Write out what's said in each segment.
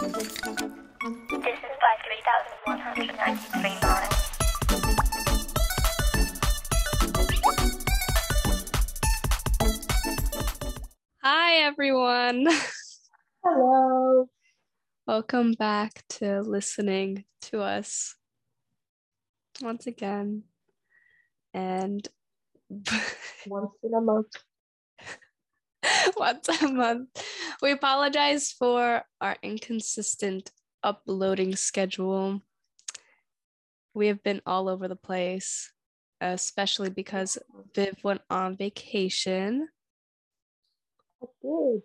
Hi, everyone. Hello. Welcome back to listening to us once again. And Once in a month. once a month. We apologize for our inconsistent uploading schedule. We have been all over the place, especially because Viv went on vacation. I did.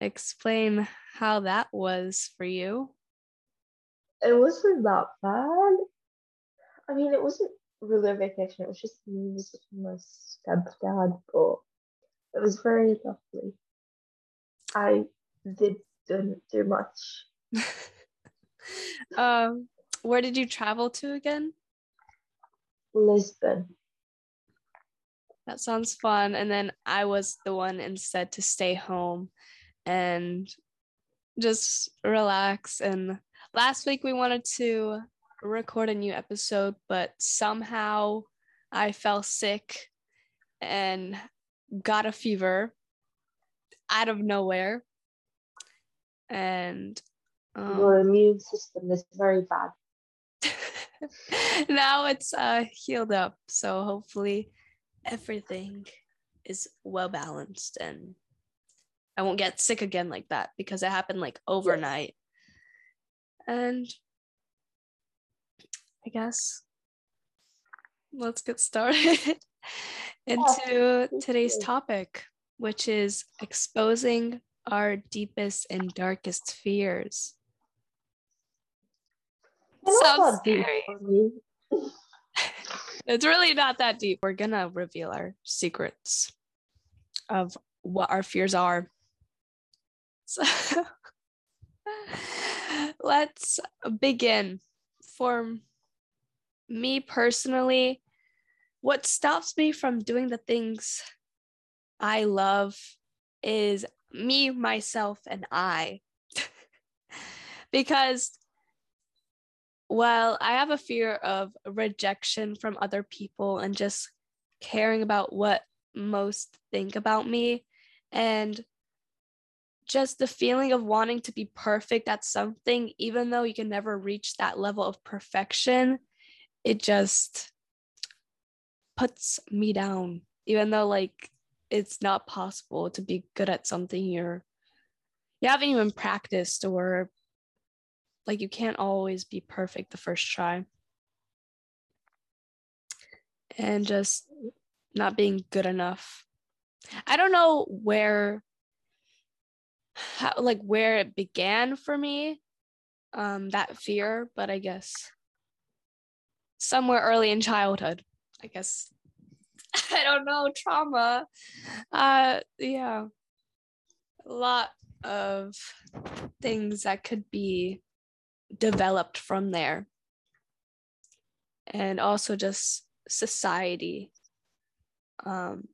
Explain how that was for you. It wasn't that bad. I mean, it wasn't really a vacation. It was just me visiting my stepdad, but it was very lovely. I did didn't do much. um, where did you travel to again? Lisbon. That sounds fun. And then I was the one instead to stay home and just relax. And last week we wanted to record a new episode, but somehow I fell sick and got a fever out of nowhere. And um, Your immune system is very bad. now it's uh healed up so hopefully everything is well balanced and i won't get sick again like that because it happened like overnight and i guess let's get started into today's topic which is exposing our deepest and darkest fears Sounds deep scary. It's really not that deep. We're gonna reveal our secrets of what our fears are. So let's begin. For me personally, what stops me from doing the things I love is me, myself, and I. because well, I have a fear of rejection from other people and just caring about what most think about me and just the feeling of wanting to be perfect at something, even though you can never reach that level of perfection, it just puts me down, even though like it's not possible to be good at something you're you haven't even practiced or like you can't always be perfect the first try. And just not being good enough. I don't know where how, like where it began for me um that fear but i guess somewhere early in childhood i guess i don't know trauma. Uh yeah. A lot of things that could be developed from there. And also just society um,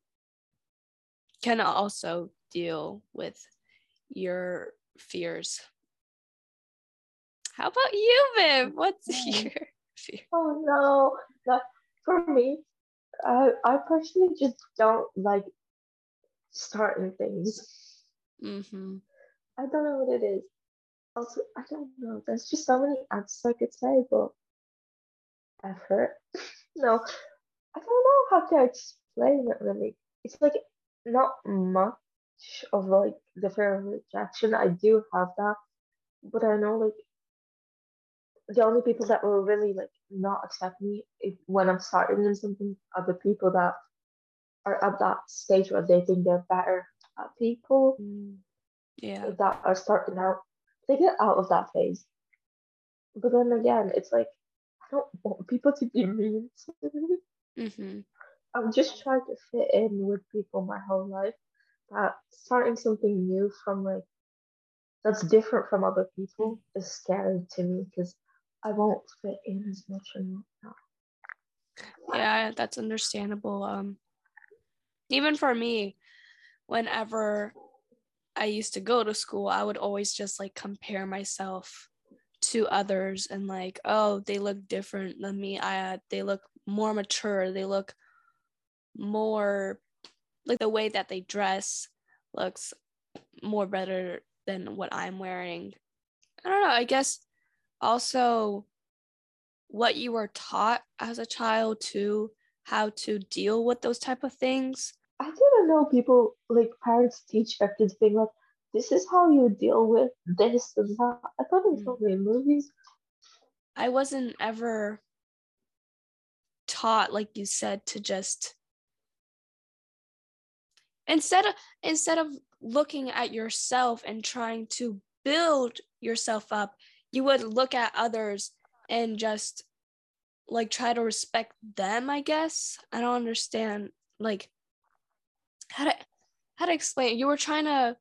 can also deal with your fears. How about you viv? What's Mm. your fear? Oh no. That for me, I I personally just don't like starting things. mm-hmm. I don't know what it is. Also, I don't know. There's just so many answers I could say, but effort. No, I don't know how to explain it really. It's like not much of like the fear of rejection. I do have that, but I know like the only people that will really like not accept me if, when I'm starting in something are the people that are at that stage where they think they're better at people yeah that are starting out, they get out of that phase. But then again, it's like I don't want people to be mean to me. mm-hmm. I'm just trying to fit in with people my whole life. That starting something new from like that's different from other people is scary to me because I won't fit in as much anymore. yeah that's understandable um even for me whenever I used to go to school, I would always just like compare myself to others and like, oh, they look different than me. I they look more mature. They look more like the way that they dress looks more better than what I'm wearing. I don't know. I guess also what you were taught as a child to how to deal with those type of things. I didn't know people like parents teach their kids being like, this is how you deal with this and that. I thought it was Mm. only in movies. I wasn't ever taught, like you said, to just instead of instead of looking at yourself and trying to build yourself up, you would look at others and just like try to respect them, I guess. I don't understand like how to how to explain it. You were trying to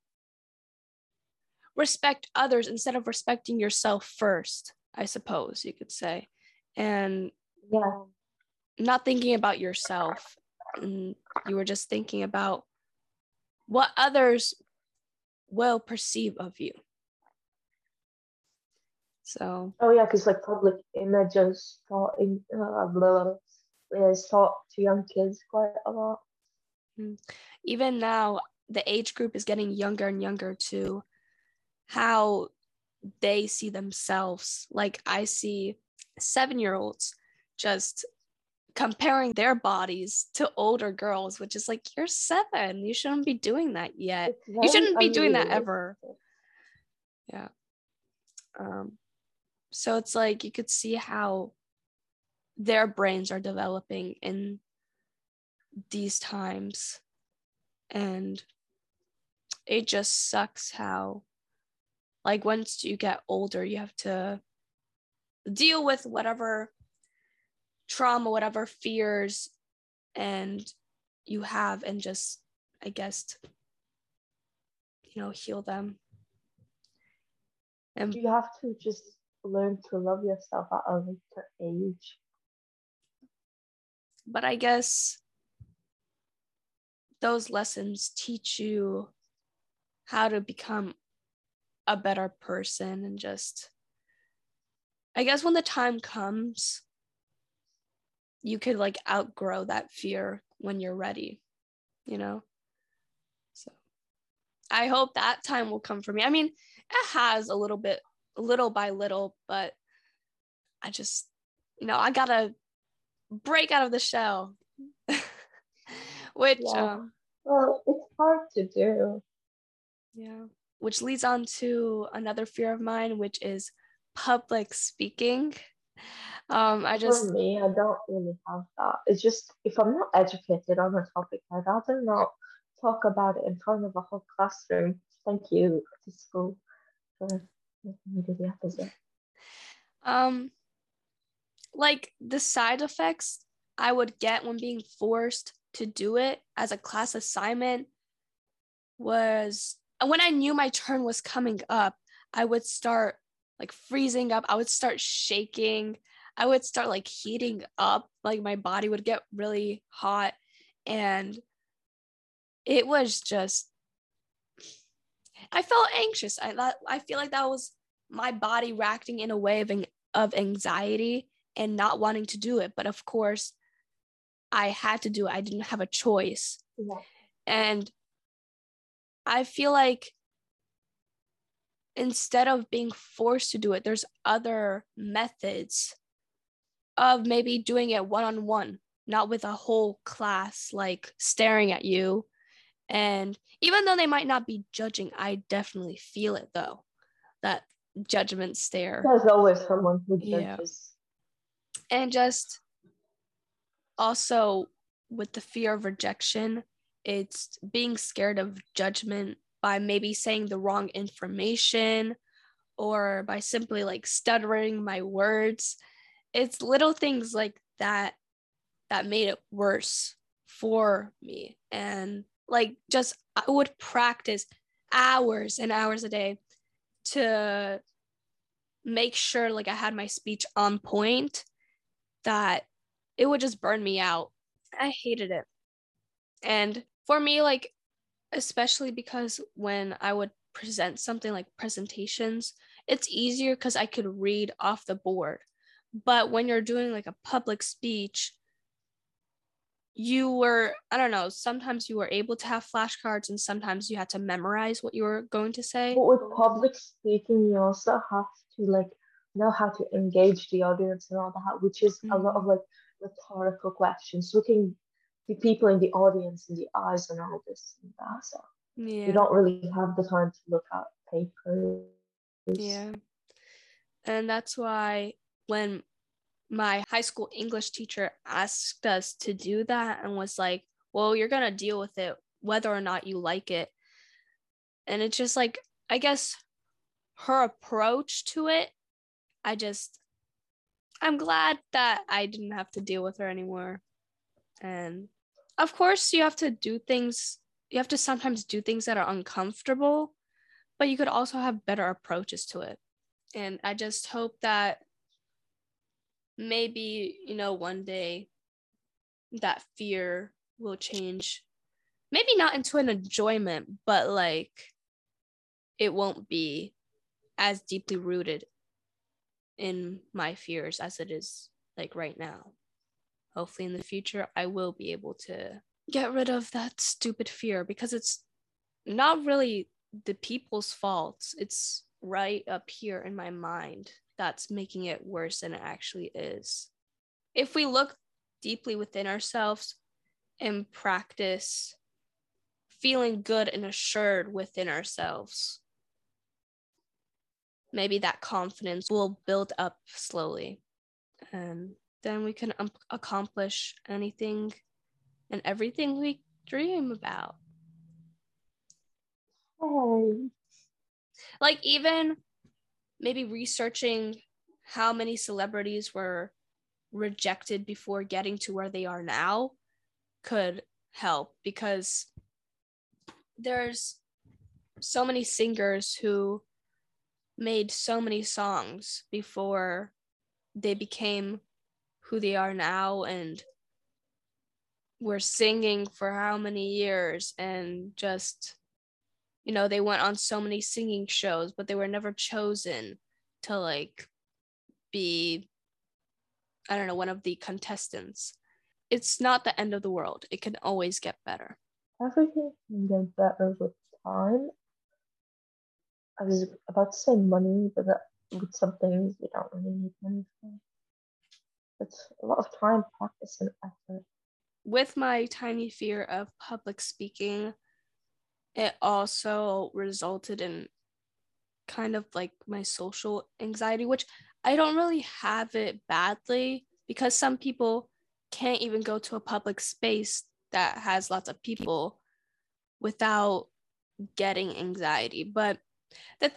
respect others instead of respecting yourself first, I suppose you could say. And Yeah. not thinking about yourself. And you were just thinking about what others will perceive of you. So, Oh yeah, because like public image is taught in uh, blah, blah, is taught to young kids quite a lot. even now, the age group is getting younger and younger to how they see themselves. Like, I see seven year olds just comparing their bodies to older girls, which is like, you're seven. You shouldn't be doing that yet. You shouldn't be doing that ever. Yeah. Um, so it's like you could see how their brains are developing in these times. And it just sucks how, like, once you get older, you have to deal with whatever trauma, whatever fears, and you have, and just, I guess, you know, heal them. And You have to just learn to love yourself at a later age. but I guess those lessons teach you how to become a better person and just I guess when the time comes you could like outgrow that fear when you're ready, you know? So I hope that time will come for me. I mean, it has a little bit little by little, but I just you know, I got to break out of the shell. Which Yeah. um Well, it's hard to do. yeah, which leads on to another fear of mine, which is public speaking. Um, I just For me, I don't really have that. It's just if I'm not educated on a topic, I'd rather not talk about it in front of a whole classroom. Thank you to school for do the opposite. um like the side effects I would get when being forced to do it as a class assignment was when I knew my turn was coming up, I would start like freezing up. I would start shaking. I would start like heating up. Like my body would get really hot. And it was just, I felt anxious. I thought, I feel like that was my body reacting in a way of, of anxiety and not wanting to do it. But of course, I had to do it. I didn't have a choice. Yeah. And I feel like instead of being forced to do it, there's other methods of maybe doing it one on one, not with a whole class like staring at you. And even though they might not be judging, I definitely feel it though, that judgment stare. There's always someone who Yeah. and just also with the fear of rejection it's being scared of judgment by maybe saying the wrong information or by simply like stuttering my words it's little things like that that made it worse for me and like just i would practice hours and hours a day to make sure like i had my speech on point that it would just burn me out. I hated it. And for me, like especially because when I would present something like presentations, it's easier because I could read off the board. But when you're doing like a public speech, you were, I don't know, sometimes you were able to have flashcards and sometimes you had to memorize what you were going to say. But with public speaking, you also have to like know how to engage the audience and all that, which is a mm-hmm. lot of like rhetorical questions, looking the people in the audience in the eyes and all this and that. So Yeah. you don't really have the time to look at papers. Yeah. And that's why when my high school English teacher asked us to do that and was like, well, you're going to deal with it whether or not you like it. And it's just like, I guess her approach to it, I just, I'm glad that I didn't have to deal with her anymore. And of course, you have to do things, you have to sometimes do things that are uncomfortable but you could also have better approaches to it. And I just hope that maybe, you know, one day that fear will change. Maybe not into an enjoyment, but like it won't be as deeply rooted in my fears as it is like right now. Hopefully, in the future, I will be able to get rid of that stupid fear because it's not really the people's faults. It's right up here in my mind that's making it worse than it actually is. If we look deeply within ourselves and practice feeling good and assured within ourselves, maybe that confidence will build up slowly. And then we can um, accomplish anything and everything we dream about. Hey, like even maybe researching how many celebrities were rejected before getting to where they are now could help because there's so many singers who made so many songs before they became who they are now and were singing for how many years and just you know they went on so many singing shows but they were never chosen to like be i don't know one of the contestants it's not the end of the world it can always get better everything can get better with time. I was about to say money, but that, with some things you don't really need money for. It's a lot of time, practice, and effort. with my tiny fear of public speaking it also resulted in kind of like my social anxiety which i don't really have it badly because some people can't even go to a public space that has lots of people without getting anxiety. But the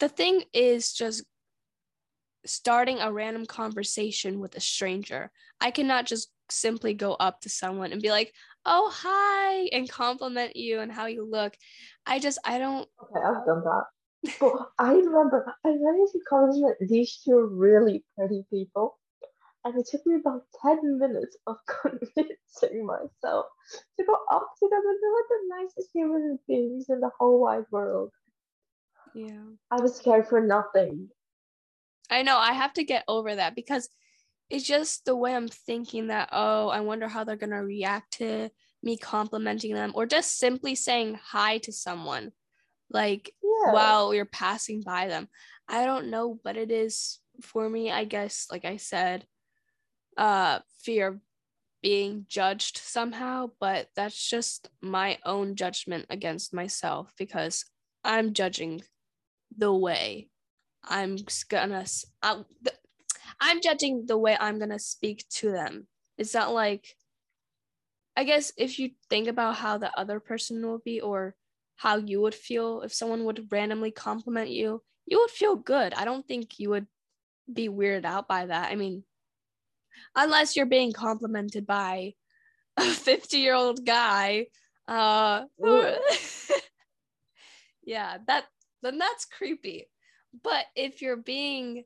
the thing is just starting a random conversation with a stranger. I cannot just simply go up to someone and be like oh hi and compliment you and how you look i just i don't Okay, I've done that. But I remember I managed to compliment these two really pretty people, and it took me about 10 minutes of convincing myself to go up to them and they were the nicest human beings in the whole wide world. yeah I was scared for nothing. I know I have to get over that because it's just the way I'm thinking that, oh, I wonder how they're going to react to me complimenting them or just simply saying hi to someone like Yeah. while you're passing by them. I don't know, but it is for me, I guess, like I said, uh, fear of being judged somehow, but that's just my own judgment against myself because I'm judging the way I'm gonna I- I'm judging the way I'm gonna speak to them. It's not like I guess if you think about how the other person will be or how you would feel if someone would randomly compliment you, you would feel good. I don't think you would be weirded out by that. I mean, unless you're being complimented by a 50 year old guy. Uh, yeah, that then that's creepy. But if you're being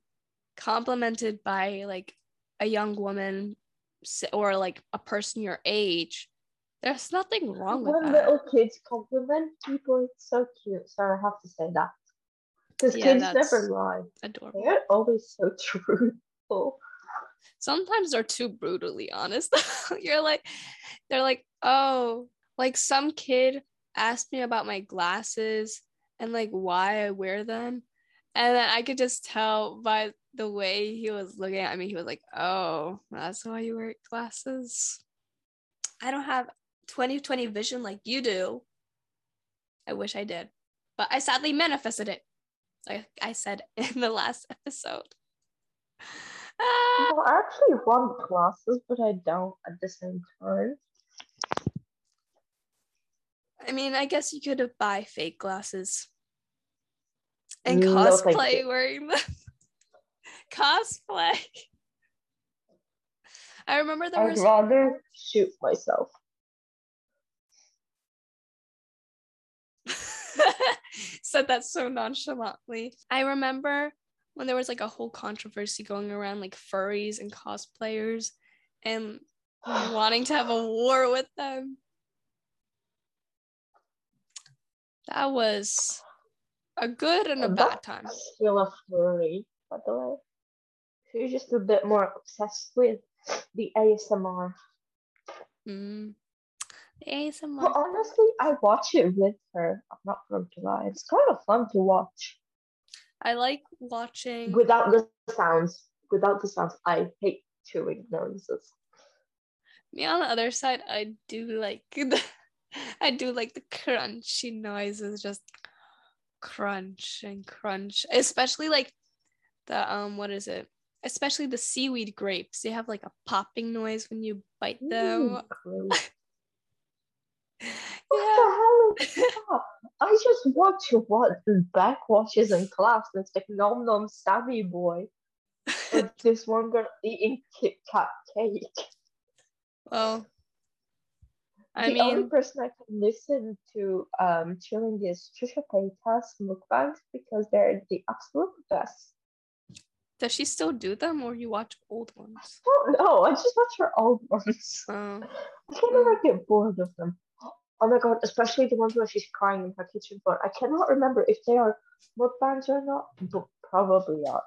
complimented by like a young woman or like a person your age, There's nothing wrong with when that. little kids compliment people, it's so cute. So I have to say that. Because Yeah, kids never lie. Adorable. They're always so truthful. Sometimes they're too brutally honest. You're like, they're like, oh, like some kid asked me about my glasses and like why I wear them. And then I could just tell by the way he was looking at me, he was like, oh, that's why you wear glasses. I don't have 2020 vision like you do. I wish I did, but I sadly manifested it. Like I said in the last episode. Ah, Well, I actually want glasses, but I don't at the same time. I mean, I guess you could buy fake glasses and No, cosplay wearing them. cosplay. I remember there was I'd rather shoot myself. said that so nonchalantly. I remember when there was like a whole controversy going around like furries and cosplayers and wanting to have a war with them. That was a good and a bad time. Still a furry, by the way. She's just a bit more obsessed with the ASMR. Mm. The ASMR. Honestly, I watch it with her. I'm not going to lie. It's kind of fun to watch I like watching. without the sounds. Without the sounds, I hate chewing noises. Me on the other side, I do like the, I do like the crunchy noises, just crunch and crunch, especially like the um, what is it? Especially the seaweed grapes. They have like a popping noise when you bite them. Ooh, gross. Yeah. What the hell is that? I just watch what backwatches in class. and It's like Nom Nom Sammie Boy. Or this one girl eating Kit Kat cake. Well, I the only person I can listen to um chilling is Trisha Paytas mukbangs because they're the absolute best. does she still do them, or you watch old ones? I don't know. I just watch her old ones. Oh, I can never get bored of them. Oh my god, especially the ones where she's crying in her kitchen floor. I cannot remember if they are mukbangs or not, but probably are.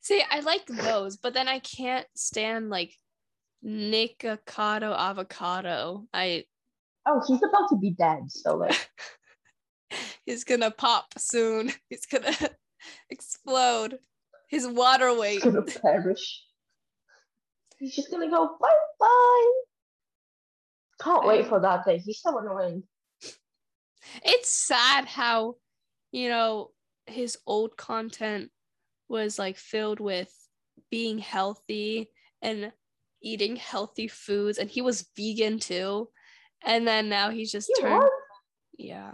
see, I like those, but then I can't stand like Nikocado avocado. I Oh, he's about to be dead, so like he's gonna pop soon. He's gonna explode. His water weight. he's gonna perish. He's just gonna go bye bye. Can't wait for that day. He's so annoying. It's sad how, you know, his old content was like filled with being healthy and eating healthy foods, and he was vegan too. And then now he's just He turned, was. yeah.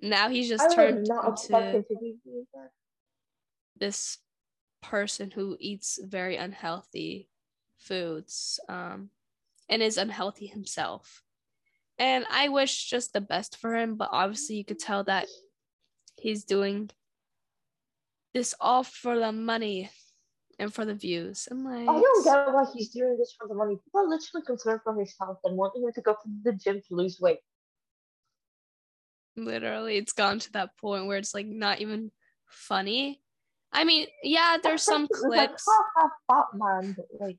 Now he's just I turned not into to this person who eats very unhealthy foods um, and is unhealthy himself. And I wish just the best for him, but obviously you could tell that he's doing this all for the money and for the views. I'm like, I don't get why he's doing this for the money. People are literally concerned for his health and wanting him to go to the gym to lose weight. literally, it's gone to that point where it's like not even funny. I mean, yeah, there's some like, clips. ha ha, but like,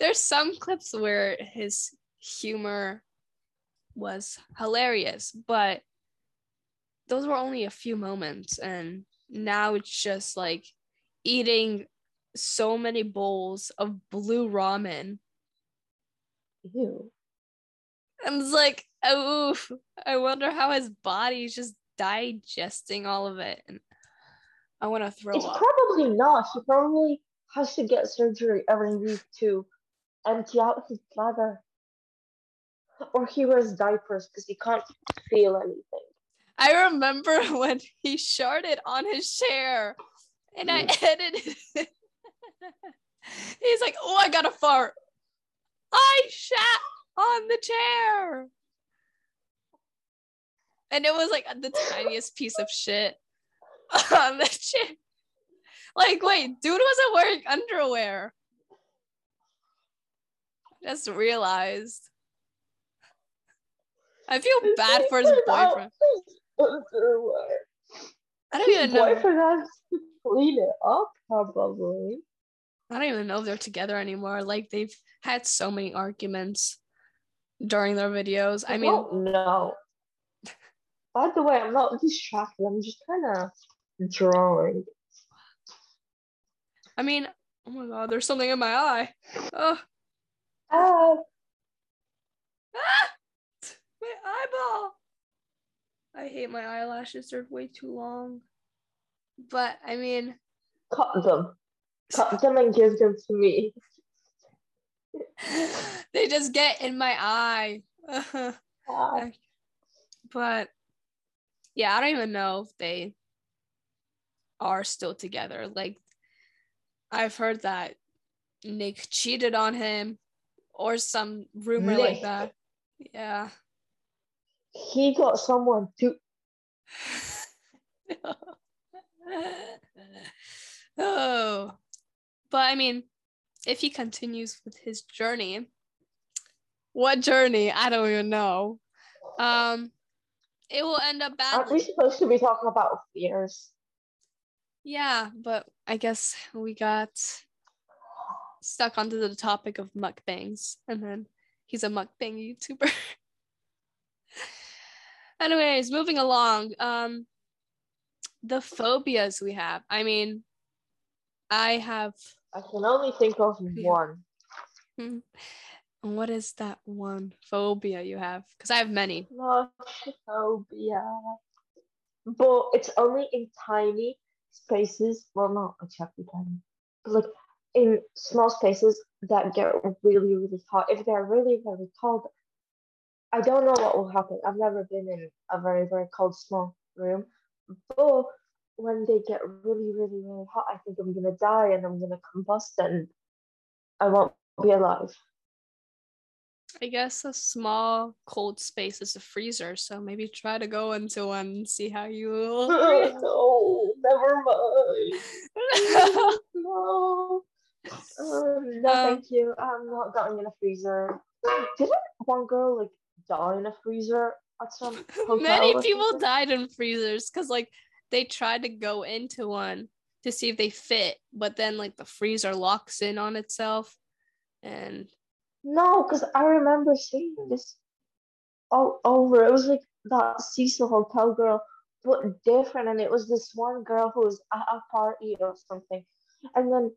there's some clips where his humor was hilarious, but those were only a few moments. And now it's just like eating so many bowls of blue ramen. ew. And it's like, oof, I wonder how his body's just digesting all of it. And I want to throw It's up. probably not. He probably has to get surgery every week to empty out his bladder. Or he wears diapers because he can't feel anything. I remember when he sharted on his chair and I edited it. He's like, oh, I got a fart. I shat on the chair. And it was like the tiniest piece of shit on the chair. Like, wait, dude wasn't wearing underwear. Just realized. I feel bad for his boyfriend boyfriend. out his underwear. I don't even know. boyfriend has to clean it up, probably. I don't even know if they're together anymore. Like they've had so many arguments during their videos. I mean, no. By the way, I'm not distracted. I'm just kind of drawing. I mean, oh my god, there's something in my eye. Oh, Ah, ah, my eyeball. I hate my eyelashes. They're way too long. But I mean, cut them. Cut them and give them to me. they just get in my eye. But yeah, I don't even know if they are still together. Like, I've heard that Nick cheated on him or some rumor like that. Yeah. he got someone to. oh, but I mean, if he continues with his journey, what journey? I don't even know. Um, it will end up bad. Aren't we supposed to be talking about fears? Yeah, but I guess we got stuck onto the topic of mukbangs, and then he's a mukbang YouTuber. Anyways, moving along. Um, the phobias we have. I mean, I have. I can only think of one. hmm, What is that one phobia you have? Because I have many. Claustrophobia. But it's only in tiny spaces. Well, not exactly tiny, but like in small spaces that get really, really hot. If they're really, really cold, I don't know what will happen. I've never been in a very, very cold, small room. But when they get really, really, really hot, I think I'm gonna die and I'm gonna combust and I won't be alive. I guess a small cold space is a freezer, so maybe try to go into one and see how you will. no, never mind. no. Um, no, Um, thank you. I'm not going in a freezer. Didn't one girl like die in a freezer at some hotel? Many people died in freezers because like they tried to go into one to see if they fit, but then like the freezer locks in on itself, and No, because I remember seeing this all over. It was like that Cecil Hotel girl, but different. And it was this one girl who was at a party or something. And then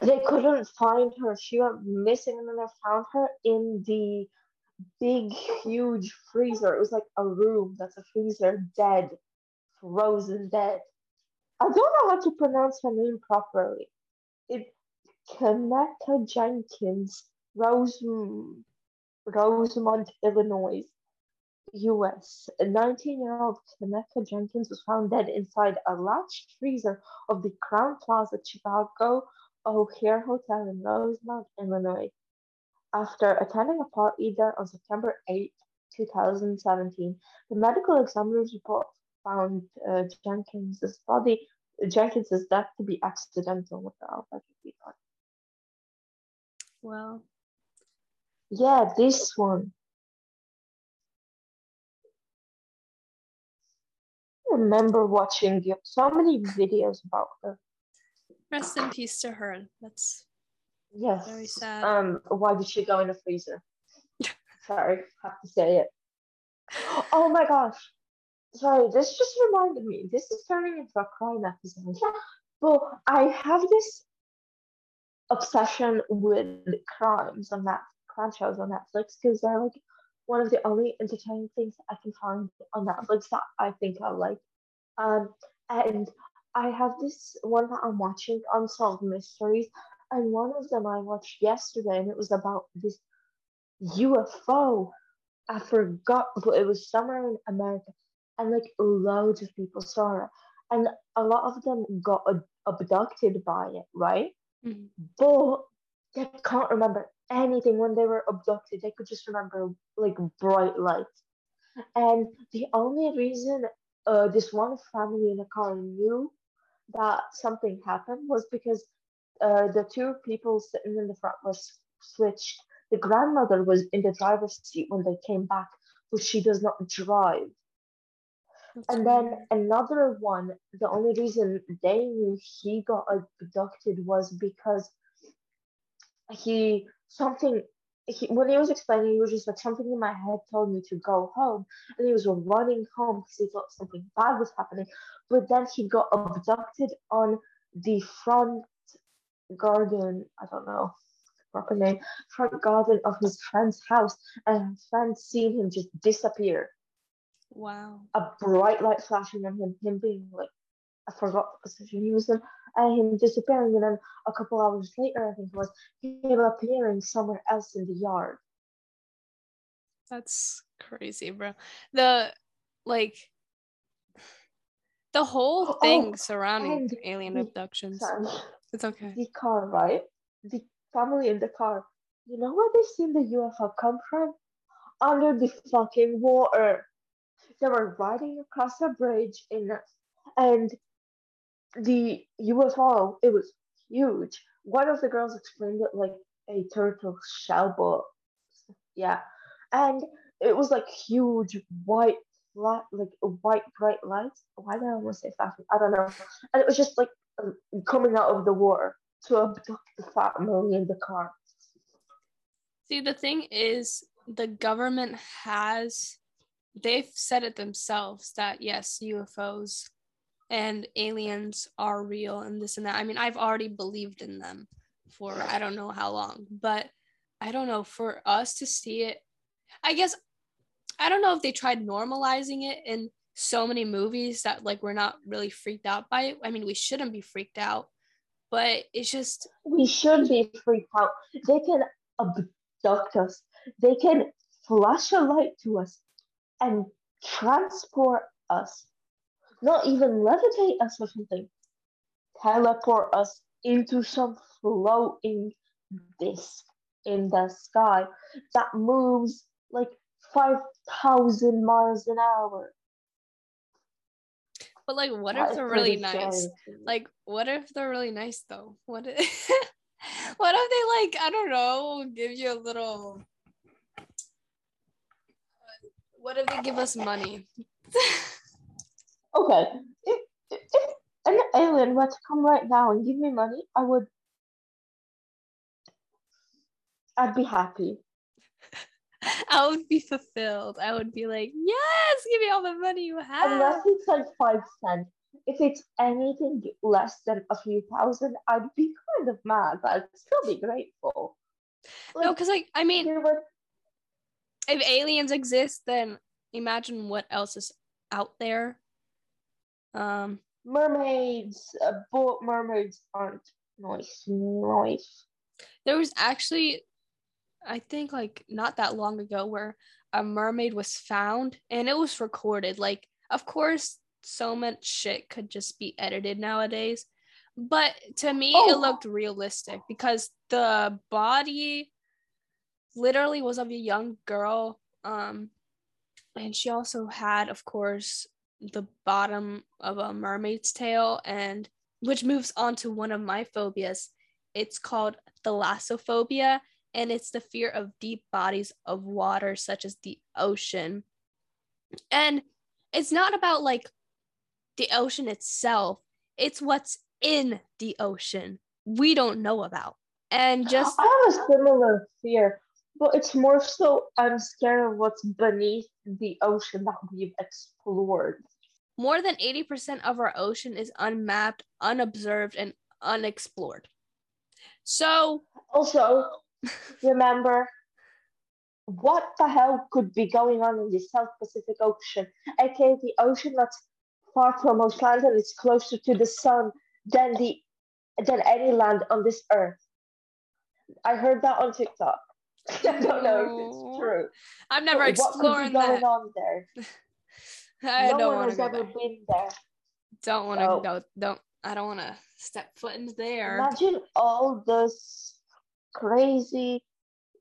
they couldn't find her. She went missing, and then they found her in the big, huge freezer. It was like a room that's a freezer, dead, frozen dead. I don't know how to pronounce her name properly. It Kenneka Jenkins, Rose, Rosemont, Illinois, U.S. A 19-year-old Kenneka Jenkins was found dead inside a latched freezer of the Crowne Plaza Chicago O'Hare Hotel in Rosemont, Illinois. After attending a party there on September 8, 2017, the medical examiner's report found uh, Jenkins's body, Jenkins's death to be accidental. What the hell? That could be fun. well, Yeah, this one. I remember watching so many videos about her. rest in peace to her. That's Yes. Very sad. Um, why did she go in a freezer? Sorry, have to say it. Oh my gosh. Sorry, this just reminded me. This is turning into a crime episode. But I have this obsession with crimes on that crime shows on Netflix because they're like one of the only entertaining things I can find on Netflix that I think I like. Um, and I have this one that I'm watching, Unsolved Mysteries, and one of them I watched yesterday, and it was about this UFO. I forgot, but it was somewhere in America, and like loads of people saw it, and a lot of them got ab- abducted by it, right? Mhm. But they can't remember anything when they were abducted. They could just remember like bright lights. And the only reason uh, this one family in a car knew that something happened was because uh, the two people sitting in the front was switched. The grandmother was in the driver's seat when they came back, but she does not drive. That's And weird. then another one, the only reason they knew he got abducted was because he something he when he was explaining, he was just like something in my head told me to go home, and he was running home because he thought something bad was happening. But then he got abducted on the front garden. I don't know proper name. Front garden of his friend's house, and his friend seen him just disappear wow. a bright light flashing on him, him being like, I forgot the position he was in, and him disappearing. And then a couple hours later, I think it was, him appearing somewhere else in the yard. That's crazy, bro. The like the whole Oh, thing surrounding and alien abductions. Sorry. It's okay. The car, right? The family in the car. You know where they seen the UFO come from? Under the fucking water. They were riding across a bridge in, and the UFO. It was huge. One of the girls explained it like a turtle shell, but yeah, and it was like huge white like white bright light. Why did I almost say flashing? I don't know. And it was just like Um, coming out of the water to abduct the family in the car. See, the thing is, the government has, they've said it themselves that yes, UFOs and aliens are real and this and that. I mean, I've already believed in them for I don't know how long, but I don't know, for us to see it, I guess, I don't know if they tried normalizing it in so many movies that like we're not really freaked out by it. I mean, we shouldn't be freaked out, but it's just, We should be freaked out. They can abduct us. They can flash a light to us and transport us. Not even levitate us or something. Teleport us into some floating disc in the sky that moves like 5,000 miles an hour. But like, what That if they're really nice? scary like what if they're really nice though what if what if they like i don't know give you a little what if they give us money Okay, if, if if an alien were to come right now and give me money, I would. I'd be happy. i would be fulfilled i would be like yes give me all the money you have Unless it's like five cents. If it's anything less than a few thousand, I'd be kind of mad, but I'd still be grateful. no because like i mean were if aliens exist then imagine what else is out there um mermaids, uh, but mermaids aren't nice. Nice. there was actually i think like not that long ago where a mermaid was found and it was recorded like of course so much shit could just be edited nowadays but to me it Oh. looked realistic because the body literally was of a young girl um and she also had of course the bottom of a mermaid's tail and which moves on to one of my phobias it's called thalassophobia and it's the fear of deep bodies of water such as the ocean. And it's not about like the ocean itself. It's what's in the ocean we don't know about. And just I have a similar fear, but it's more so I'm scared of what's beneath the ocean that we've explored. more than 80% of our ocean is unmapped unobserved and unexplored. So Also, remember what the hell could be going on in the South Pacific Ocean, aka the ocean that's far from most land and it's closer to the sun than the than any land on this earth. I heard that on TikTok. I don't know if it's true. i'm never but what could be going that on there? i no don't one want to has go ever there been there. don't want to So- go don't i don't want to step foot in there Imagine all those crazy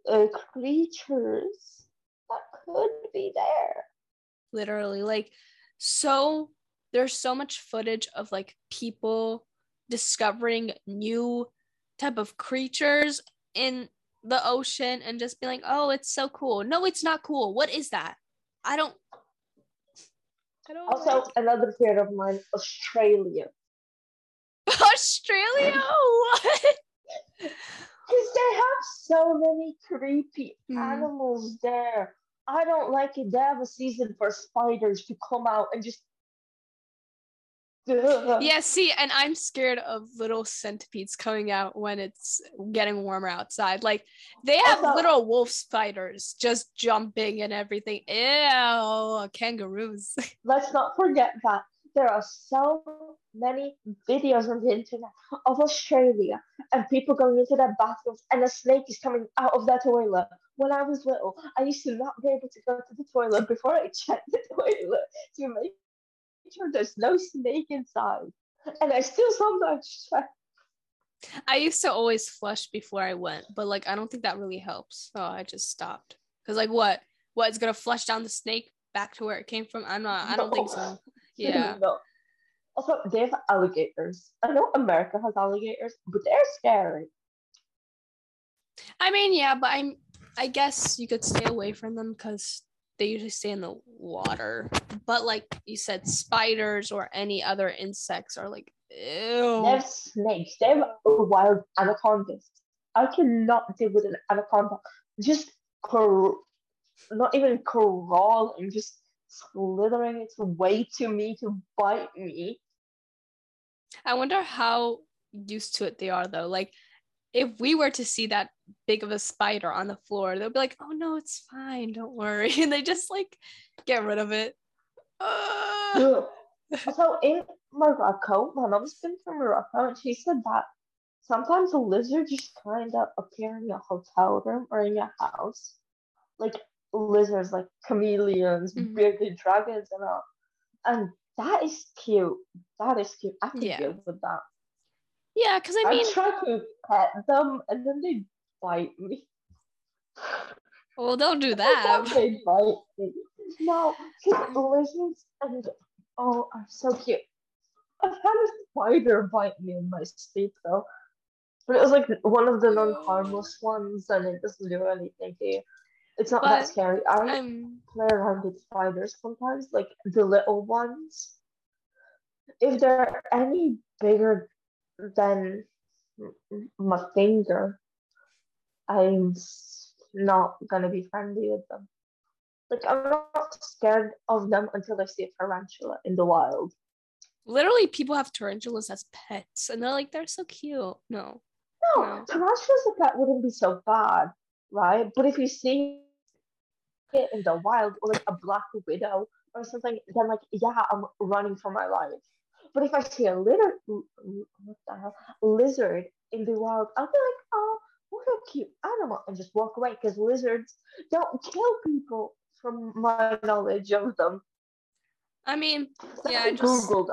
uh, creatures that could be there. literally like so there's so much footage of like people discovering new type of creatures in the ocean and just be like, oh, it's so cool. No, it's not cool. What is that? I don't. I don't. Also, like- another fear of mine, Australia. Australia. What? Because they have so many creepy Mhm. animals there. I don't like it. They have a season for spiders to come out and just. Ugh. Yeah, see, and I'm scared of little centipedes coming out when it's getting warmer outside. Like they have Also- little wolf spiders just jumping and everything. Ew, kangaroos. Let's not forget that there are so many videos on the internet of Australia and people going into their bathrooms and a snake is coming out of their toilet. When I was little, I used to not be able to go to the toilet before I checked the toilet to make sure there's no snake inside. And I still sometimes check. I used to always flush before I went, but like I don't think that really helps. So I just stopped. Cause like what? What it's gonna flush down the snake back to where it came from? I'm not. I don't think so. Yeah. no. Also, they have alligators. I know America has alligators, but they're scary. I mean, yeah, but I'm. I guess you could stay away from them because they usually stay in the water. But like you said, spiders or any other insects are like, ew. They have snakes. They have wild anacondas. I cannot deal with an anaconda. Just not even crawling, just slithering its way to me to bite me. I wonder how used to it they are though. Like, if we were to see that big of a spider on the floor, they'll be like, "Oh no, it's fine, don't worry," and they just like get rid of it. Uh, so in Morocco, my mom's been from Morocco, and she said that sometimes a lizard just kind of appear in your hotel room or in your house, like lizards, like chameleons, Mhm. bearded dragons, and all. And that is cute. That is cute. I can Yeah. deal with that. yeah, because I mean, I, try to pet them, and then they bite me. well, don't do that. they bite me. No, lizards and oh, are so cute. I've had a spider bite me in my sleep though, but it was like one of the non-harmless ones, and it doesn't do anything to you. It's not But that scary. I I'm play around with spiders sometimes, like the little ones. If they're any bigger than my finger, I'm not gonna be friendly with them. Like I'm not scared of them until I see a tarantula in the wild. literally people have tarantulas as pets, and they're like they're so cute. No, No, tarantulas a pet wouldn't be so bad, right? But if you see it in the wild or like a black widow or something, then like yeah, I'm running for my life. But if I see a little what the hell lizard in the wild, I'll be like, oh, what a cute animal, and just walk away because lizards don't kill people. From my knowledge of them, I mean, So Yeah, I just- googled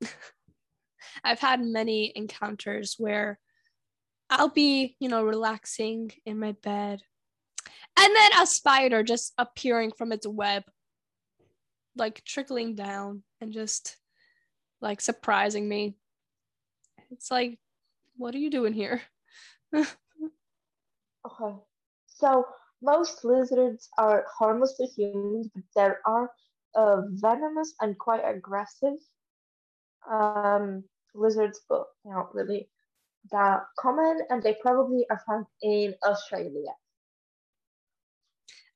that. I've had many encounters where I'll be, you know, relaxing in my bed, and then a spider just appearing from its web, like trickling down and just like surprising me. It's like, what are you doing here? Okay. So most lizards are harmless to humans, but there are uh, venomous and quite aggressive um, lizards, but not really that common, and they probably are found in Australia.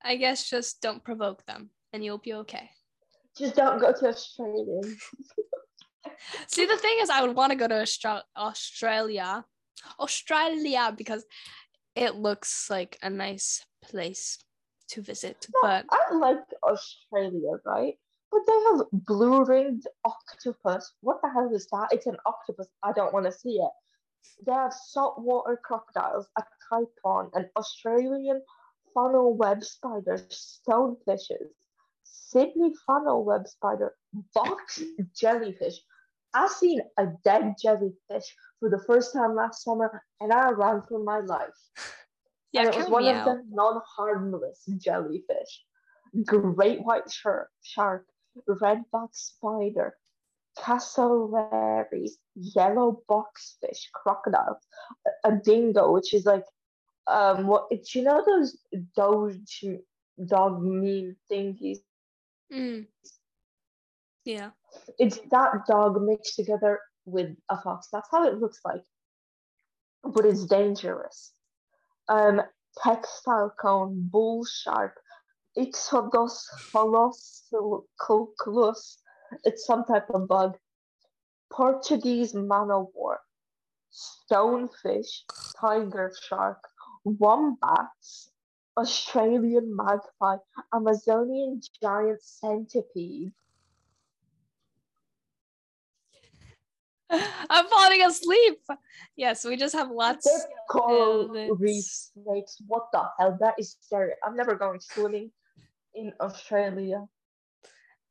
I guess just don't provoke them and you'll be okay. Just don't go to Australia. See, the thing is, I would want to go to Austra- Australia, Australia, because it looks like a nice place to visit. No, But I like Australia, right? But they have blue ringed octopus. What the hell is that? It's an octopus. I don't want to see it. They have saltwater crocodiles, a taipan, an Australian funnel web spider, stonefishes, Sydney funnel web spider, box jellyfish. I seen a dead jellyfish for the first time last summer, and I ran for my life. yeah, and it was one of out. the non-harmless jellyfish. Great white shark, shark, redback spider, cassowaries, yellow boxfish, crocodiles, a, a dingo, which is like um, what you know those Doge dog meme thingies? Mm. Yeah. It's that dog mixed together with a fox. That's how it looks like, but it's dangerous. Um, textile cone, bull shark, Ixodes holocyclus. It's some type of bug. Portuguese man o' war, stonefish, tiger shark, wombats, Australian magpie, Amazonian giant centipede. I'm falling asleep. Yes, we just have lots. They're coral reef snakes. What the hell? That is scary. I'm never going swimming in Australia.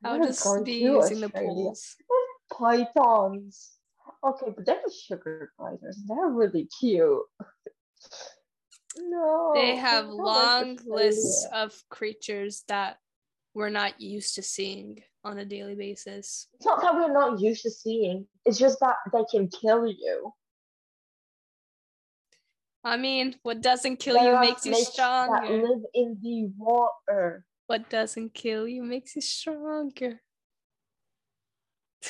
I'll Never just be using the Australia. pools. Pythons. Okay, but they're sugar gliders. They're really cute. No. They have don't like long lists of creatures that we're not used to seeing on a daily basis. It's not that we're not used to seeing. It's just that they can kill you. I mean, what doesn't kill you makes you stronger. That live in the water. What doesn't kill you makes you stronger.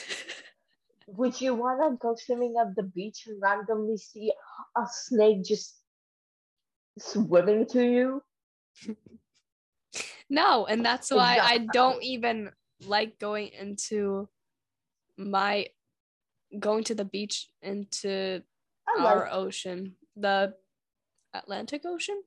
Would you want to go swimming at the beach and randomly see a snake just swimming to you? no, and that's oh, why I don't even like going into my going to the beach into I our like ocean, the Atlantic Ocean.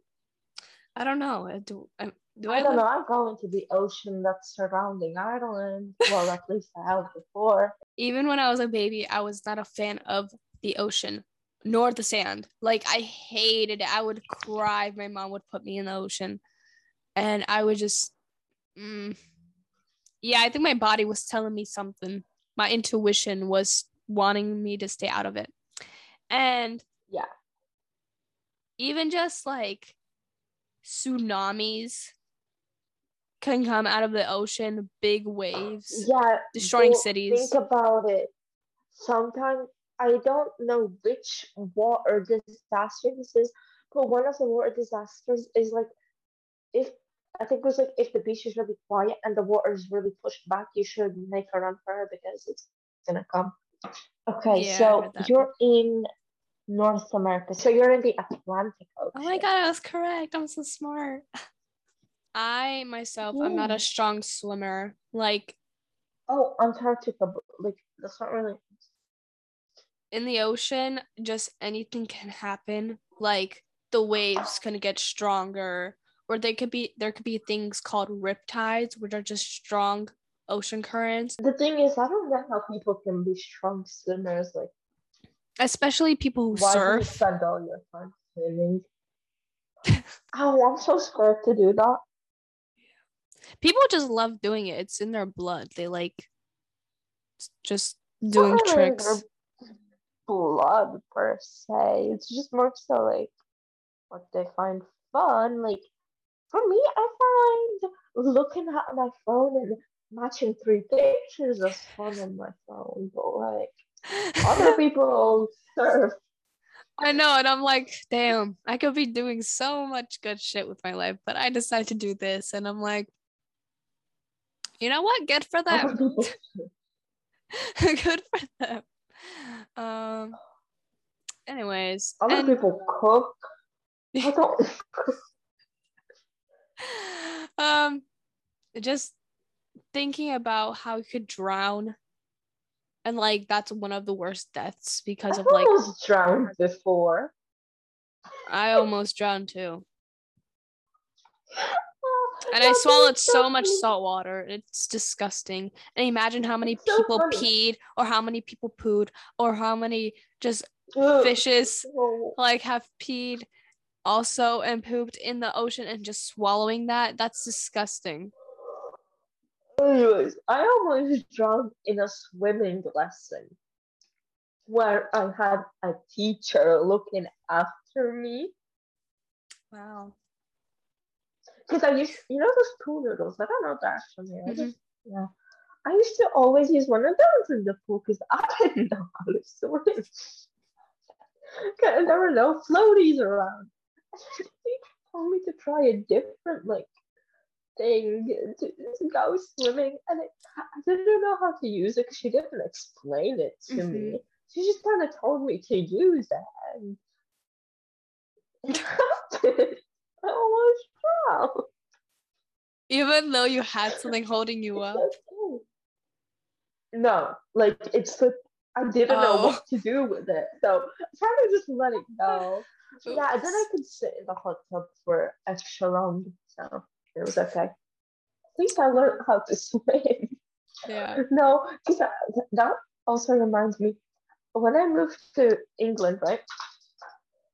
I don't know. I Do I, do I, I don't live- know. I'm going to the ocean that's surrounding Ireland. Well, at least I have before. Even when I was a baby, I was not a fan of the ocean nor the sand. Like I hated it. I would cry if my mom would put me in the ocean, and I would just, mm, yeah. I think my body was telling me something. My intuition was wanting me to stay out of it, and Yeah. even just like tsunamis can come out of the ocean, big waves. Yeah, Destroying cities. Think about it. Sometimes I don't know which water disaster this is, but one of the water disasters is like if I think it was like if the beach is really quiet and the water is really pushed back, you should make a run for it because it's gonna come. Okay, Yeah, so you're in North America, so you're in the Atlantic Ocean. Oh my god, I was correct. I'm so smart. I myself, I'm not a strong swimmer. Like Oh, Antarctica, like that's not really. In the ocean, just anything can happen. Like the waves can get stronger, or they could be there could be things called riptides, which are just strong ocean currents. The thing is, I don't know how people can be strong swimmers. Like, Especially people who why do you spend all your time swimming? oh, I'm so scared to do that. People just love doing it. It's in their blood. They like just doing tricks. Blood per se. It's just more so like what they find fun. Like for me, I find looking at my phone and matching three pictures is fun on my phone. But like other people surf. I know, and I'm like, damn, I could be doing so much good shit with my life, but I decided to do this, and I'm like, you know what? Good for them. good for them. Um. Anyways, other and, people cook. I don't um, just thinking about how you could drown, and like that's one of the worst deaths because I've of like almost drowned before. I almost drowned too. And I swallowed so much salt water. It's disgusting. And imagine how many people peed, or how many people pooed, or how many just fishes Oh, like have peed also and pooped in the ocean and just swallowing that. That's disgusting. Anyways, I almost drowned in a swimming lesson where I had a teacher looking after me. Wow. Because I used, you know, those pool noodles. I don't know from here. I just, mm-hmm. yeah. I used to always use one of those in the pool because I didn't know how to swim. 'Cause there were no floaties around. They told me to try a different like thing to, to go swimming, and it, I didn't know how to use it because she didn't explain it to me. Mm-hmm. She just kind of told me to use it, and Oh, I almost drowned. Even though you had something holding you up. No, like it's I didn't know Oh. what to do with it, so I kind of just let it go. Yeah, and then I could sit in the hot tub for extra long, so it was okay. At least I learned how to swim. Yeah. No, because that, that also reminds me when I moved to England, right?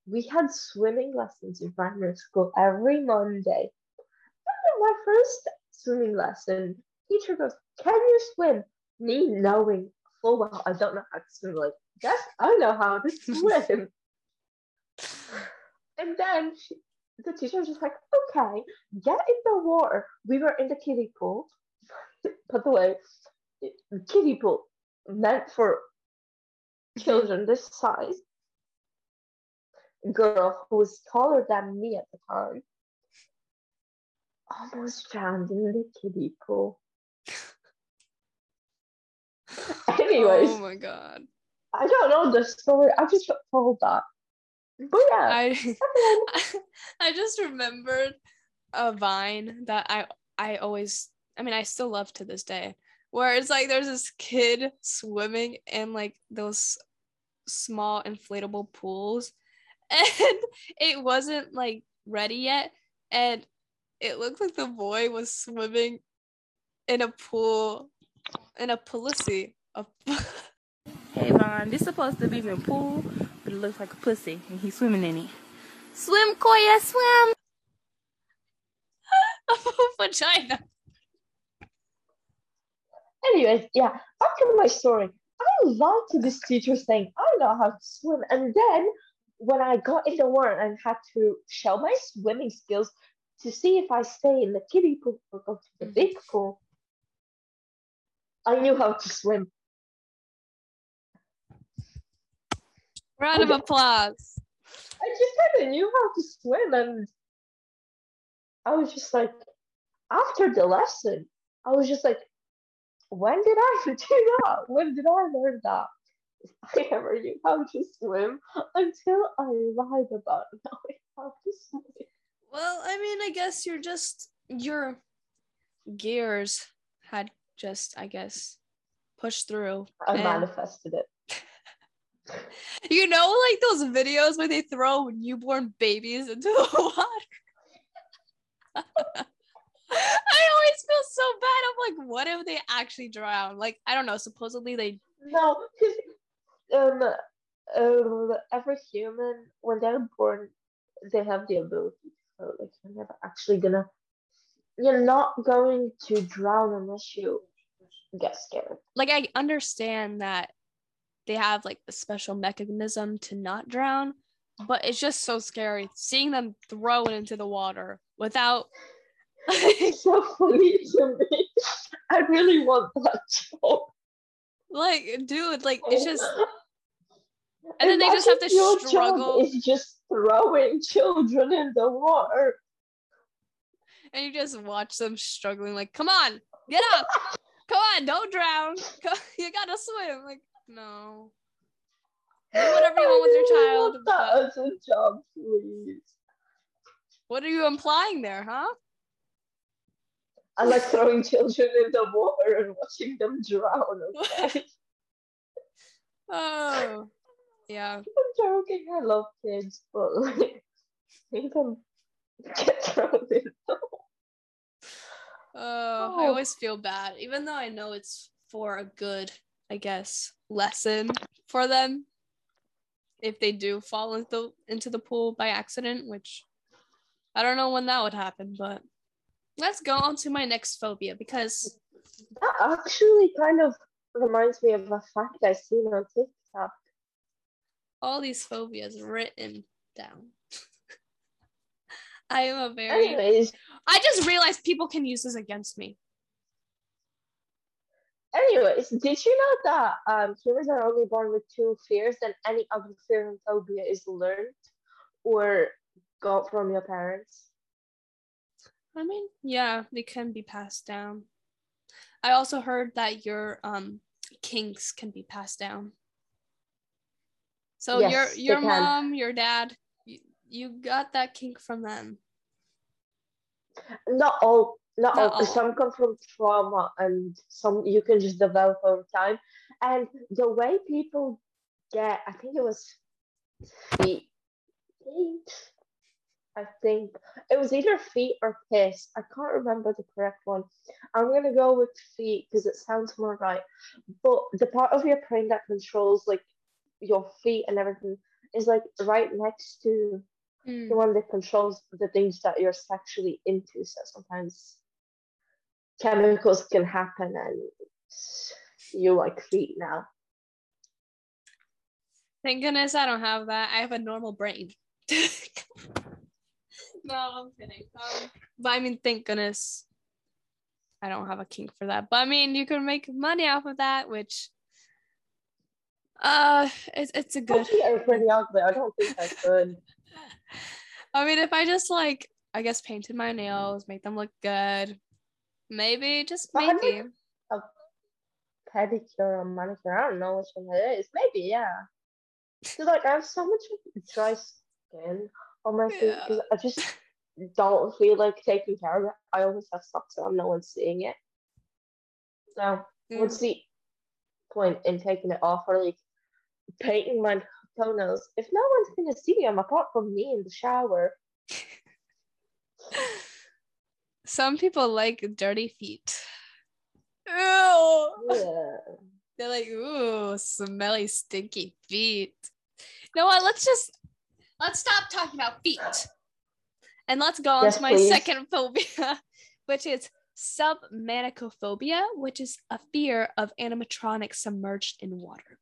We had swimming lessons in primary school every Monday. After my first swimming lesson, teacher goes, Can you swim? Me knowing full well I don't know how to swim, like, yes, I know how to swim. and then she, the teacher was just like, Okay, get in the water. We were in the kiddie pool. By the way, kiddie pool meant for children this size. Girl who was taller than me at the time almost drowned in the kiddie pool. Anyways, Oh my god. I don't know the story. I just got told that. But yeah, I I just remembered a vine that I I always I mean I still love to this day where it's like there's this kid swimming in like those small inflatable pools and it wasn't like ready yet and it looked like the boy was swimming in a pool in a pussy a Hey Vaughn, this supposed to be a pool, but it looks like a pussy, and he's swimming in it. Swim, Koya, swim! a vagina anyways, yeah, back to my story. I lied to this teacher saying I know how to swim, and then when I got in the water and had to show my swimming skills to see if I stay in the kiddie pool or go to the Mhm. big pool, I knew how to swim. round of applause I just kind of knew how to swim, and I was just like, after the lesson, I was just like, when did I do that? When did I learn that? I never knew how to swim until I lied about knowing how to swim. Well, I mean, I guess you're just your gears had just, I guess, pushed through. I and- manifested it. You know, like those videos where they throw newborn babies into the water. I always feel so bad. I'm like, what if they actually drown? Like, I don't know. Supposedly they. No, because um, um, every human, when they're born, they have the ability to float. Like, you're never actually gonna, you're not going to drown unless you get scared. Like, I understand that they have like a special mechanism to not drown, but it's just so scary seeing them throw it into the water without. It's so funny to me. I really want that job. Like dude like it's just And then they just have to Imagine your job struggle. is just throwing children in the water. and you just watch them struggling like come on get up come on don't drown you gotta swim like no do whatever you want with your child really but that as a job, please. what are you implying there huh I like throwing children in the water and watching them drown. Okay? oh yeah I'm joking. I love kids, but like, make them get thrown in. the oh i Oh. always feel bad even though i know it's for a good i guess lesson for them if they do fall into into the pool by accident which i don't know when that would happen but let's go on to my next phobia because That actually kind of reminds me of a fact I seen on TikTok. all these phobias written down i am a very Anyways, i just realized people can use this against me anyways, did you know that um, humans are only born with two fears, and any other fear and phobia is learned or got from your parents? I mean, yeah, they can be passed down. I also heard that your um kinks can be passed down. So Yes, your your can. mom, your dad, you, you got that kink from them. Not all, not, Not all. all. Some come from trauma, and some you can just develop over time. And the way people get, I think it was feet. I think it was either feet or piss. I can't remember the correct one. I'm gonna go with feet because it sounds more right. But the part of your brain that controls like your feet and everything is like right next to Mm. the one that controls the things that you're sexually into. So sometimes chemicals can happen and you like feet now. Thank goodness I don't have that. I have a normal brain. no, I'm kidding. Um, but I mean, thank goodness I don't have a kink for that. But I mean, you can make money off of that, which uh, it's it's a good. are pretty ugly. I don't think I could. I mean, if I just like, I guess painted my nails, make them look good, maybe, just But I maybe. Pedicure or manicure, I don't know which one it is. Maybe, yeah. Cause like I have so much dry skin on my feet because I just don't feel like taking care of it. I always have socks on, no one's seeing it. So what's hmm. the point in taking it off or like painting my toenails if no one's gonna see them apart from me in the shower? Some people like dirty feet. Ew. Yeah. They're like, ooh, smelly, stinky feet. You know what? Let's just let's stop talking about feet. And let's go on Yes, to my please. second phobia, which is submechanophobia, which is a fear of animatronics submerged in water.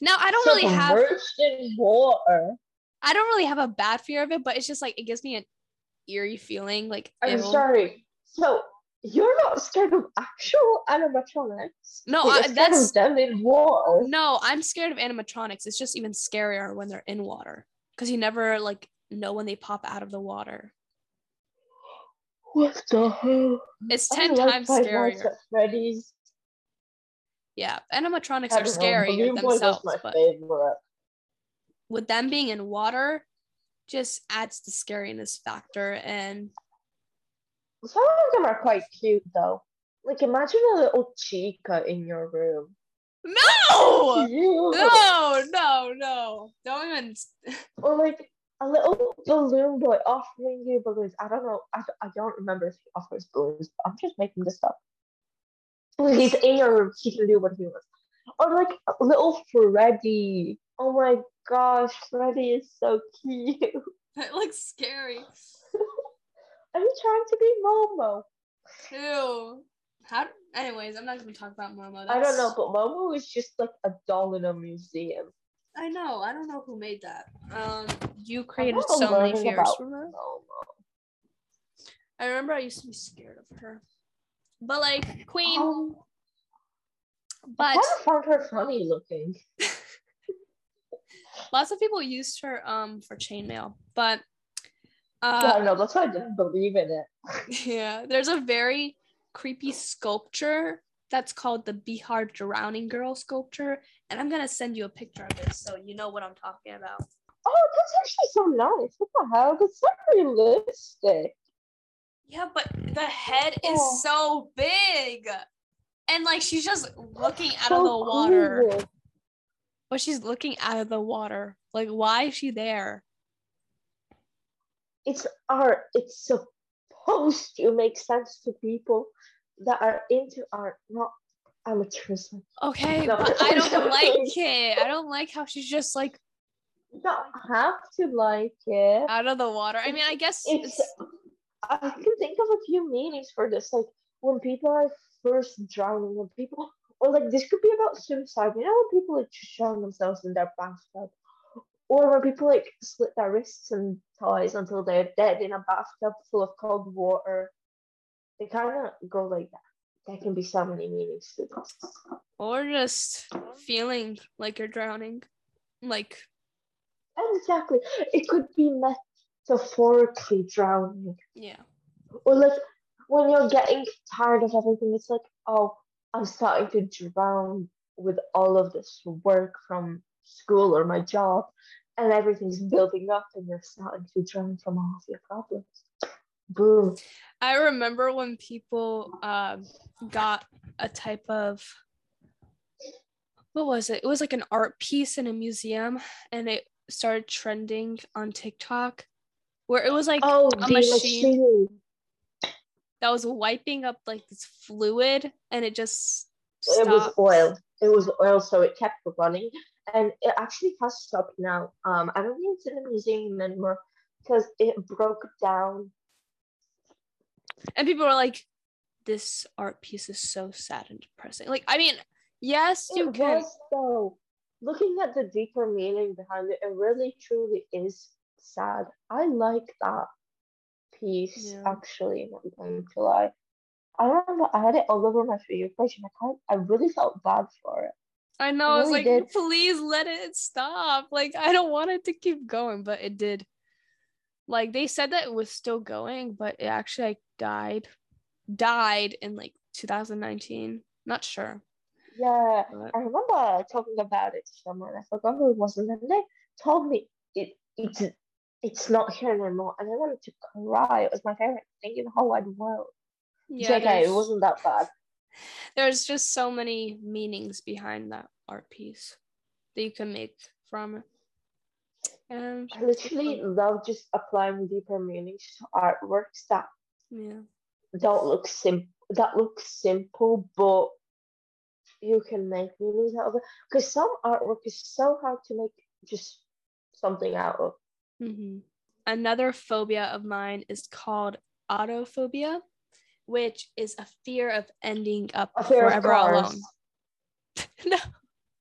Now, I don't really have Submerged in water. I don't really have a bad fear of it, but it's just like it gives me an eerie feeling. Like I'm ew. sorry. So you're not scared of actual animatronics? No, I, that's of them in water. No, I'm scared of animatronics. It's just even scarier when they're in water because you never like know when they pop out of the water. What the hell? It's ten like times scarier. Freddy's. Yeah, animatronics are scary themselves, my but favorite. with them being in water, just adds the scariness factor. And Some of them are quite cute though. Like imagine a little chica in your room. no, Cute. no, no, no! Don't even. Or like a little balloon boy offering you balloons. I don't know. I, I don't remember if he offers balloons. I'm just making this up. He's in your room, he can do what he wants. Or like a little Freddy. Oh my gosh, Freddy is so cute. It looks scary. Are you trying to be Momo? Ew. How? Anyways, I'm not gonna talk about Momo. I don't know, but Momo is just like a doll in a museum. I know. I don't know who made that. Um, you created so many fears from her. I remember I used to be scared of her, but like Queen. Um, but I kind of found her funny looking. lots of people used her um for chainmail. But yeah, I uh, know. That's why I didn't believe in it. yeah, there's a very creepy sculpture that's called the Bihar Drowning Girl sculpture, and I'm gonna send you a picture of it so you know what I'm talking about. Oh, that's actually so nice. What the hell? That's so realistic. Yeah, but the head is Oh. so big. And like she's just looking out So of the water. cool. But she's looking out of the water. Like why is she there? It's art. It's supposed to make sense to people that are into art, not amateurs. Okay, No, but I don't like it. I don't like how she's just like You don't have to like it. out of the water. I mean, I guess It's. it's, I can think of a few meanings for this. Like when people are first drowning, when people, or like this could be about suicide. You know, when people like just drown themselves in their bathtub, or when people like slit their wrists and thighs until they're dead in a bathtub full of cold water. They kind of go like that. There can be so many meanings to this. or just feeling like you're drowning. Like Exactly. It could be metaphorically drowning. Yeah. Or like when you're getting tired of everything, it's like, oh, I'm starting to drown with all of this work from school or my job, and everything's building up, and you're starting to drown from all of your problems. Boom. I remember when people um, got a type of what was it? It was like an art piece in a museum, and it started trending on TikTok, where it was like Oh, a machine machine. that was wiping up like this fluid, and it just It was oil. It was oil, so it kept running, and it actually has stopped now. Um, I don't think it's in the museum anymore because it broke down. and people were like, "This art piece is so sad and depressing." Like, I mean, yes, you It can. was though. Looking at the deeper meaning behind it, it really truly is sad. I like that piece Yeah. actually. Not going to lie. I remember I had it all over my Facebook page, and I kind I really felt bad for it. I know. I was like, did. please let it stop. Like, I don't want it to keep going, but it did. Like, they said that it was still going, but it actually like died, died in like 2019. Not sure. Yeah, But I remember talking about it to someone. I forgot who it was, and then they told me it it's it's not here anymore, and I wanted to cry. It was my favorite thing in the whole wide world. yeah, JK, it wasn't that bad. There's just so many meanings behind that art piece that you can make from it. And I literally love just applying deeper meanings to artworks that yeah, don't look sim that look simple, but you can make meanings out of it. Because some artwork is so hard to make just something out of. hmm Another phobia of mine is called autophobia, which is a fear of ending up forever alone. no,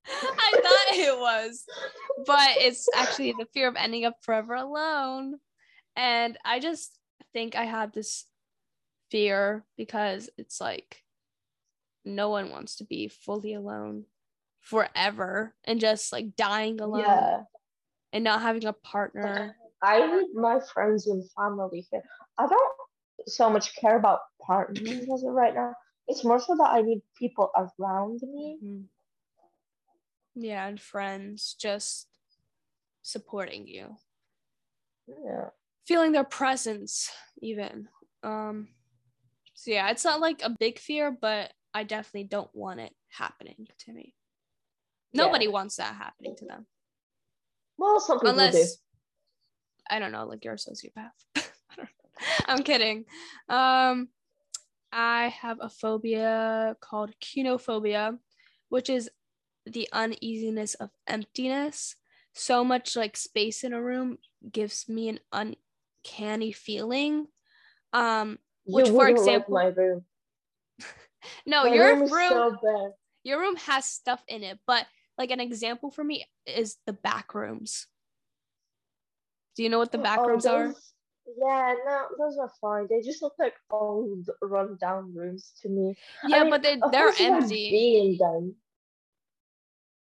I thought it was, but it's actually the fear of ending up forever alone. And I just think I have this fear because it's like no one wants to be fully alone forever and just like dying alone Yeah. and not having a partner. I need my friends and family here. I don't so much care about partners as of right now. It's more so that I need people around me. Mhm. Yeah, and friends just supporting you, Yeah. feeling their presence, even. Um, so yeah, it's not like a big fear, but I definitely don't want it happening to me. Yeah. Nobody wants that happening to them, Well, some people do. unless I don't know, like you're a sociopath. I don't know. I'm kidding. Um, I have a phobia called kenophobia, which is the uneasiness of emptiness. So much like space in a room gives me an uncanny feeling. Um, You which, for wouldn't like example- my room. no, My your room room, so your room has stuff in it, but like an example for me is the back rooms. Do you know what the back Oh, rooms are? Yeah, no, those are fine. They just look like old, run-down rooms to me. I Yeah, mean, but they they're course you might empty. Be in them.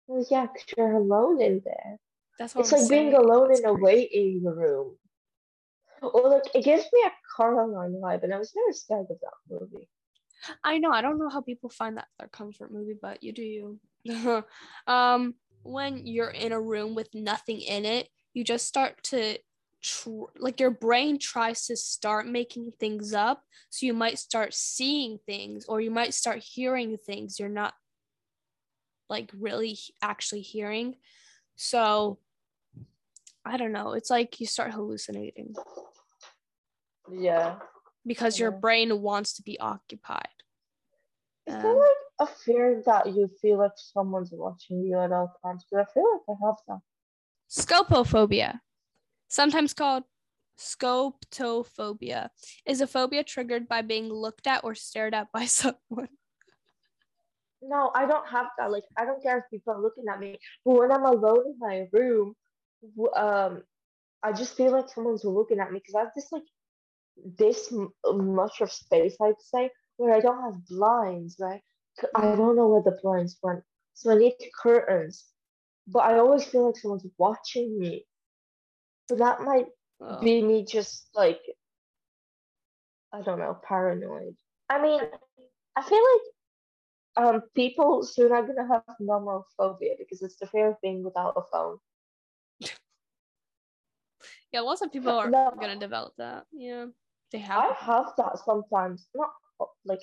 Well, yeah, 'cause you're alone in there. That's what It's I'm like being alone It's in a waiting room. Or like it gives me a Coraline vibe, and I was never scared of that movie. I know. I don't know how people find that their comfort movie, but you do you. um, when you're in a room with nothing in it, you just start to tr- like your brain tries to start making things up. So you might start seeing things, or you might start hearing things you're not like really actually hearing. So I don't know. It's like you start hallucinating Yeah. because your brain wants to be occupied. Is Um, there like a fear that you feel like someone's watching you at all times? Because I feel like I have that. Scopophobia, sometimes called scoptophobia, is a phobia triggered by being looked at or stared at by someone. No, I don't have that. Like, I don't care if people are looking at me, but when I'm alone in my room, um, I just feel like someone's looking at me because I have this like this much of space, I'd say, where I don't have blinds, right? I don't know where the blinds went, so I need curtains. But I always feel like someone's watching me. But that might Oh. be me just like I don't know, paranoid. I mean, I feel like um people soon are gonna have nomophobia because it's the fear of being without a phone. Yeah, lots of people are No. gonna develop that. Yeah, they have. I have. that sometimes, not like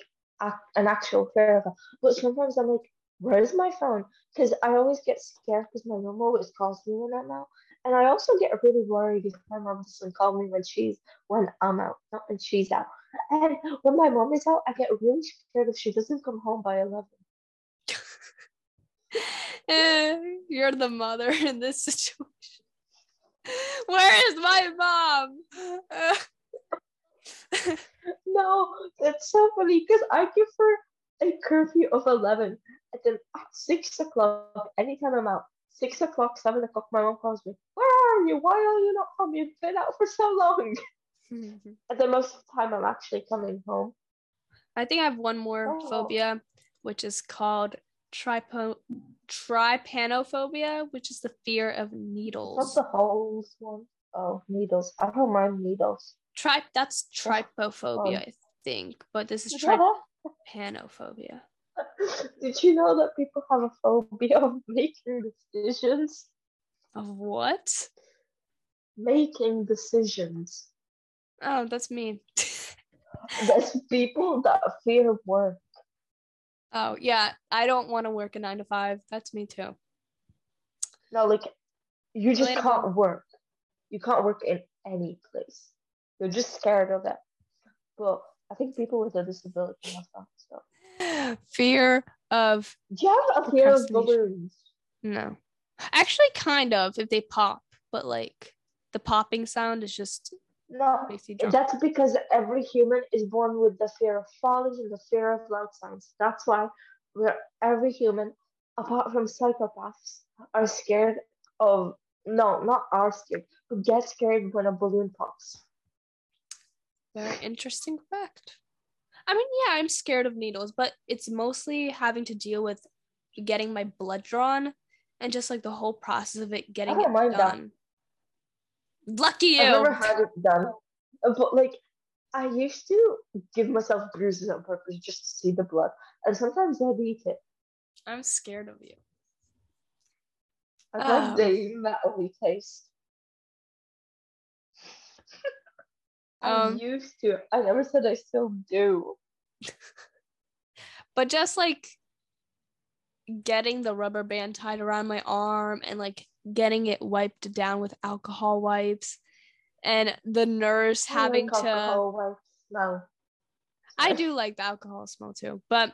an actual fear of it, but sometimes I'm like, where's my phone? Because I always get scared because my mom always calls me when I'm out. And I also get really worried if my mom doesn't call me when she's when I'm out, not when she's out. And when my mom is out, I get really scared if she doesn't come home by eleven. Eh, You're the mother in this situation. Where is my mom? Uh, No, that's so funny because I give her a curfew of 11. And then at 6 o'clock, anytime I'm out, 6 o'clock, 7 o'clock, my mom calls me, Where are you? Why are you not home? You've been out for so long. Mm-hmm. And then most of the time, I'm actually coming home. I think I have one more Oh. phobia, which is called tripo trypanophobia, which is the fear of needles. the holes one. Oh, needles. I don't mind needles. Tri that's trypophobia, fun. I think, but this is trypanophobia. Did you know that people have a phobia of making decisions? Of what? Making decisions. Oh, that's me. There's people that fear work. oh yeah, I don't want to work a nine to five. That's me too. No, like you just can't work. You can't work in any place. You're just scared of that. But I think people with a disability have that. Fear of do you have a fear of balloons? no. Actually, kind of if they pop, but like the popping sound is just No, makes you jump. that's because every human is born with the fear of falling and the fear of loud sounds. That's why we're every human, apart from psychopaths, are scared of no, not are scared, but get scared when a balloon pops. Very interesting fact. I mean, yeah, I'm scared of needles, but it's mostly having to deal with getting my blood drawn and just like the whole process of it getting it that. done. Lucky you. I've never had it done, but like I used to give myself bruises on purpose just to see the blood, and sometimes I'd eat it. I'm scared of you. I like the metally taste. I Um, used to. I never said I still do. but just like getting the rubber band tied around my arm and like getting it wiped down with alcohol wipes and the nurse I having like to. No. I do like the alcohol smell too, but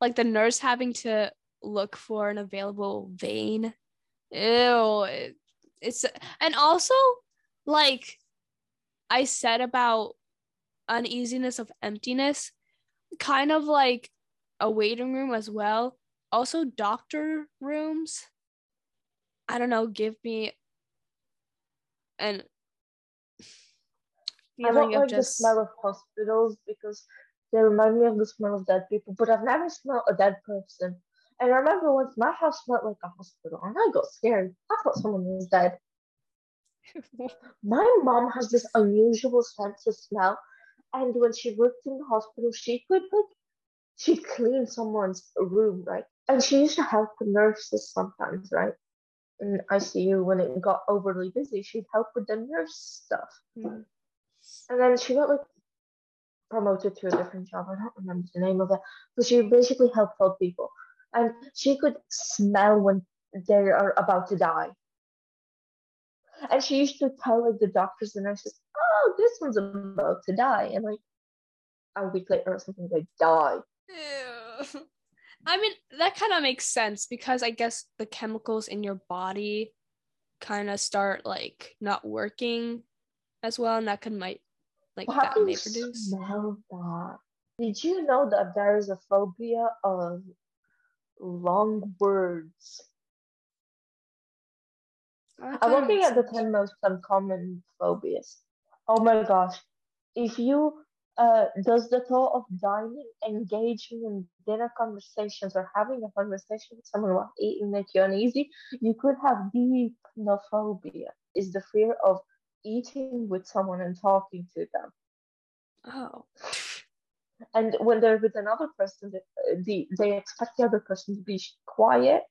like the nurse having to look for an available vein. Ew. it- it's and also like I said about uneasiness of emptiness, kind of like a waiting room as well. Also doctor rooms. I don't know, give me an I don't feeling of like the smell of hospitals because they remind me of the smell of dead people. But I've never smelled a dead person. And I remember once my house smelled like a hospital, and I got scared. I thought someone was dead. My mom has this unusual sense of smell, and when she worked in the hospital, she could like she cleaned someone's room, right? And she used to help the nurses sometimes, right? In ICU when it got overly busy, she'd help with the nurse stuff. Mm. And then she got like promoted to a different job. I don't remember the name of it, but she basically helped old people, and she could smell when they are about to die. And she used to tell like the doctors and nurses, "Oh, this one's about to die," and like a week later or something, they die. Ew. I mean, that kind of makes sense because I guess the chemicals in your body kind of start like not working as well, and that could might like How that may produce. smell that? Did you know that there is a phobia of long words? I'm looking at the 10 most uncommon phobias. Oh my gosh. If you, uh, does the thought of dining, engaging in dinner conversations, or having a conversation with someone while eating make you uneasy, you could have deipnophobia, is the fear of eating with someone and talking to them. Oh. And when they're with another person, they, the, they expect the other person to be quiet.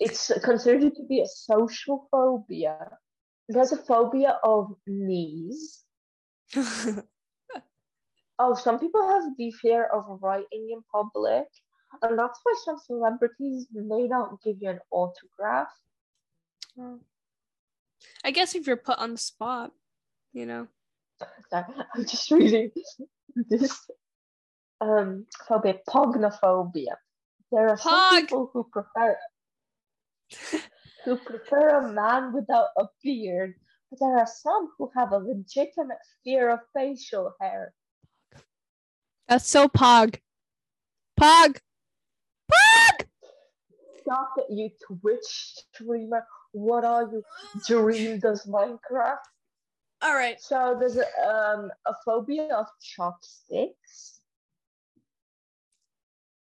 It's considered to be a social phobia. There's a phobia of knees. Oh, some people have the fear of writing in public, and that's why some celebrities may not give you an autograph. I guess if you're put on the spot, you know. Sorry, I'm just reading this um phobia, pognophobia. There are some people who prefer who prefer a man without a beard, but there are some who have a legitimate fear of facial hair. That's so pog. Pog. Pog. Stop it, you Twitch streamer. What are you? Dream does Minecraft. All right. So there's a, um, a phobia of chopsticks.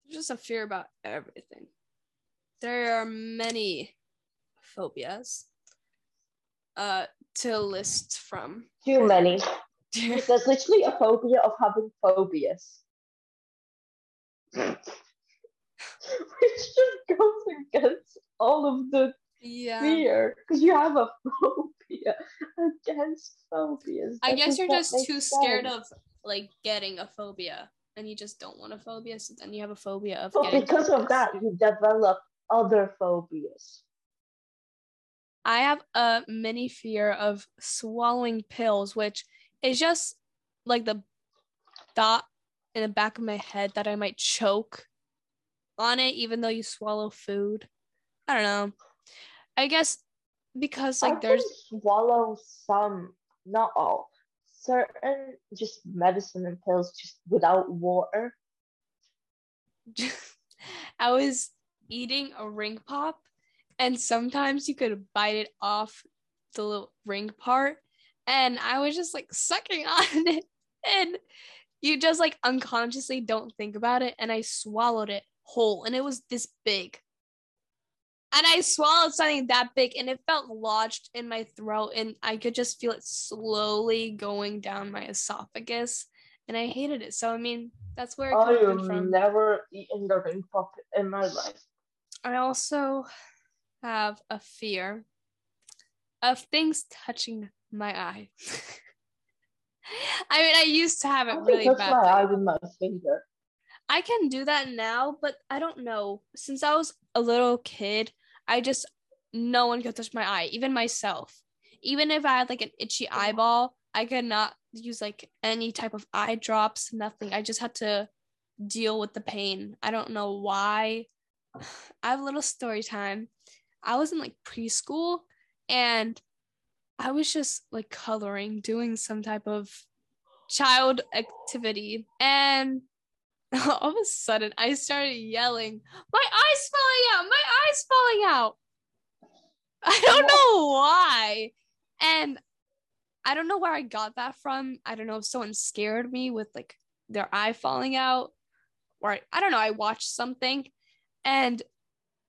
Just a fear about everything. There are many phobias uh to list from. Too many. There's literally a phobia of having phobias. Which just goes against all of the yeah. fear. Because you have a phobia against phobias. I guess you're just too scared of like getting a phobia and you just don't want a phobia, so then you have a phobia of But getting because of that, you develop other phobias. I have a mini fear of swallowing pills, which is just like the thought in the back of my head that I might choke on it, even though you swallow food. I don't know. I guess because I like there's swallow some, not all, certain just medicine and pills just without water. I was eating a ring pop, and sometimes you could bite it off the little ring part, and I was just like sucking on it, and you just like unconsciously don't think about it, and I swallowed it whole, and it was this big. And I swallowed something that big, and it felt lodged in my throat, and I could just feel it slowly going down my esophagus, and I hated it. So I mean, that's where it I comes have from. never eaten the ring pop in my life. I also have a fear of things touching my eye. I mean, I used to have it really bad. my eye with my finger. I can do that now, but I don't know. Since I was a little kid, I just no one could touch my eye, even myself. Even if I had like an itchy oh. eyeball, I could not use like any type of eye drops, nothing. I just had to deal with the pain. I don't know why. I have a little story time. I was in like preschool and I was just like coloring, doing some type of child activity. And all of a sudden I started yelling, My eye's falling out! My eye's falling out! I don't know why. And I don't know where I got that from. I don't know if someone scared me with like their eye falling out, or I, I don't know. I watched something, and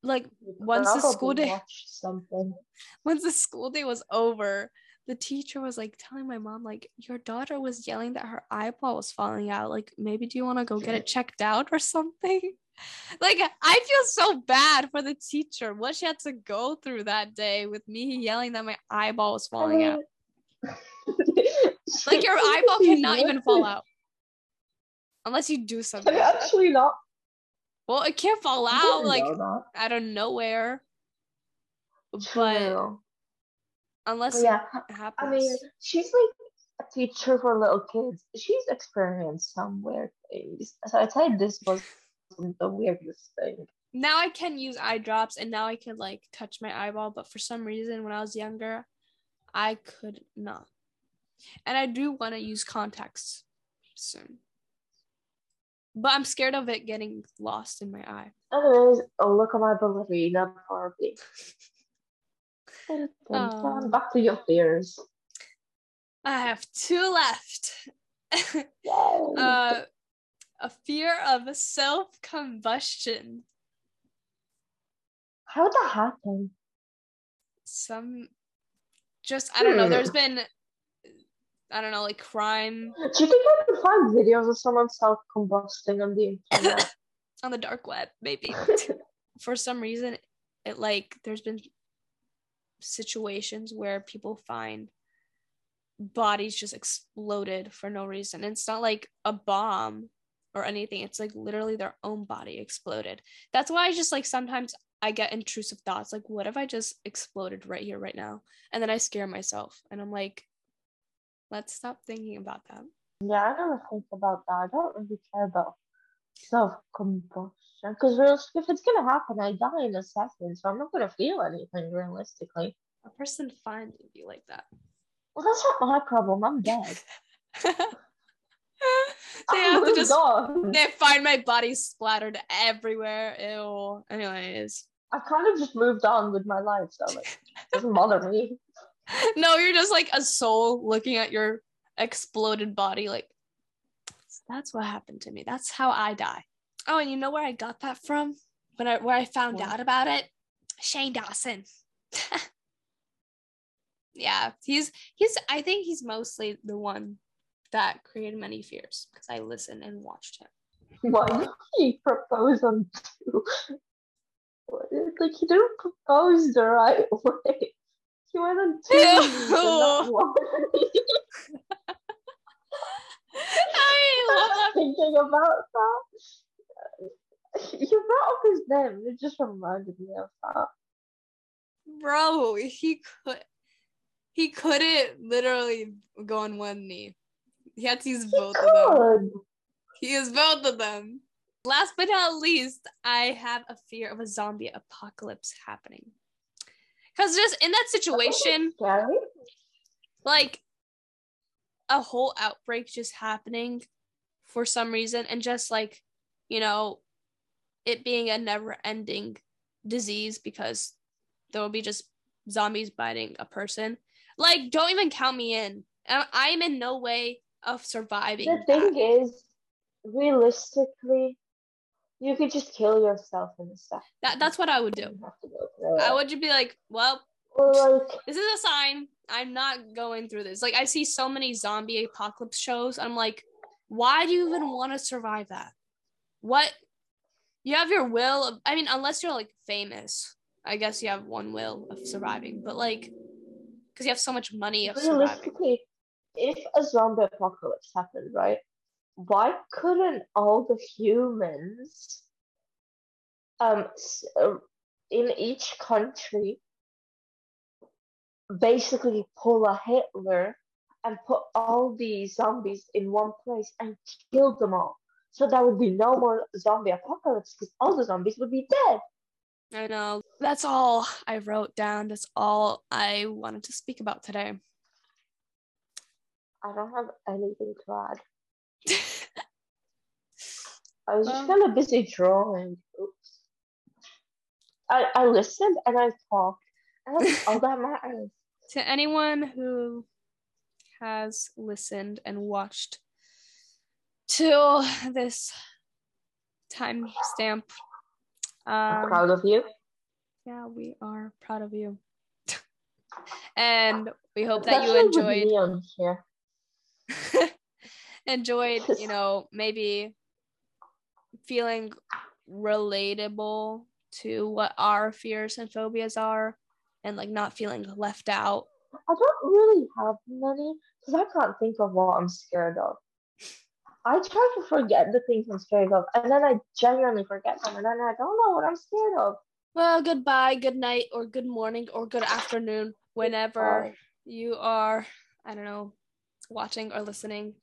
like once the school day something. once the school day was over, the teacher was like telling my mom like your daughter was yelling that her eyeball was falling out. Like maybe do you want to go get it checked out or something? Like I feel so bad for the teacher. What she had to go through that day with me yelling that my eyeball was falling out. Like your eyeball cannot even fall out unless you do something. Can it actually not? Well, it can't fall out like out of nowhere. that. But unless But yeah, it happens. I mean, she's like a teacher for little kids. She's experienced some weird things. So I'd say this was the weirdest thing. now I can use eye drops and now I can like touch my eyeball, but for some reason when I was younger, I could not. And I do want to use contacts soon. But I'm scared of it getting lost in my eye. Oh, look at my ballerina Barbie. Um, Back to your fears. I have two left. Uh a fear of self-combustion. How would that happen? Some just I don't know. There's been I don't know, like crime Do you think I can find videos of someone self combusting on the internet? on the dark web, maybe. For some reason, it like there's been situations where people find bodies just exploded for no reason. And it's not like a bomb or anything. It's like literally their own body exploded. That's why I just like sometimes I get intrusive thoughts like, what if I just exploded right here, right now? And then I scare myself and I'm like, let's stop thinking about that. yeah, I never think about that. I don't really care about self combustion because if it's gonna happen, I die in a second, so I'm not gonna feel anything realistically. A person finds be like that. Well, that's not my problem. I'm dead. they I have to just they find my body splattered everywhere. Ew. Anyways. I kind of just moved on with my life, so like, it doesn't bother me. No, you're just like a soul looking at your exploded body, like that's what happened to me. That's how I die. Oh, and you know where I got that from? When I where I found Where? out about it? Shane Dawson. yeah, he's he's I think he's mostly the one that created many fears because I listened and watched him. Why did he propose on two? What- Like he didn't propose the right way. He on two. not Ew. one. I love thinking about that. You brought up his name. It just reminded me of that. bro he could he couldn't literally go on one knee he had to use both of them he used both of them last but not least i have a fear of a zombie apocalypse happening because just in that situation like a whole outbreak just happening for some reason and just like you know it being a never ending disease because there will be just zombies biting a person. Like don't even count me in. I'm in no way of surviving The thing is, realistically, you could just kill yourself in a second. that. that's what i would do. Don't have to go through i would just be like well like, this is a sign. I'm not going through this. Like i see so many zombie apocalypse shows. I'm like why do you even want to survive that? What? You have your will of, i mean unless you're like famous. I guess you have one will of surviving but like because you have so much money of surviving. If a zombie apocalypse happened, right? Why couldn't all the humans, um, uh, in each country, basically pull a Hitler and put all the zombies in one place and kill them all? So there would be no more zombie apocalypse because all the zombies would be dead. i know that's all i wrote down that's all i wanted to speak about today I don't have anything to add. I was just kind of busy drawing. Oops. I, I listened and I talked. And that's all that matters. to anyone who has listened and watched till this time stamp um, proud of you. yeah we are proud of you and we hope that you Especially enjoyed here. Enjoyed you know maybe feeling relatable to what our fears and phobias are and like not feeling left out I don't really have many because I can't think of what I'm scared of. I try to forget the things I'm scared of, and then I genuinely forget them, and then I don't know what I'm scared of. Well, goodbye, good night, or good morning, or good afternoon, whenever you are, I don't know, watching or listening.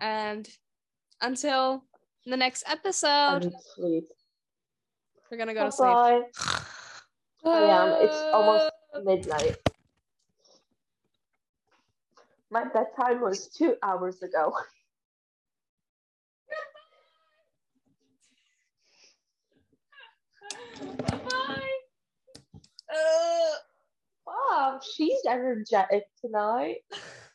And until the next episode, sleep. we're gonna go to sleep. I am. It's almost midnight. My bedtime was two hours ago. Bye. Uh, Wow, she's energetic tonight.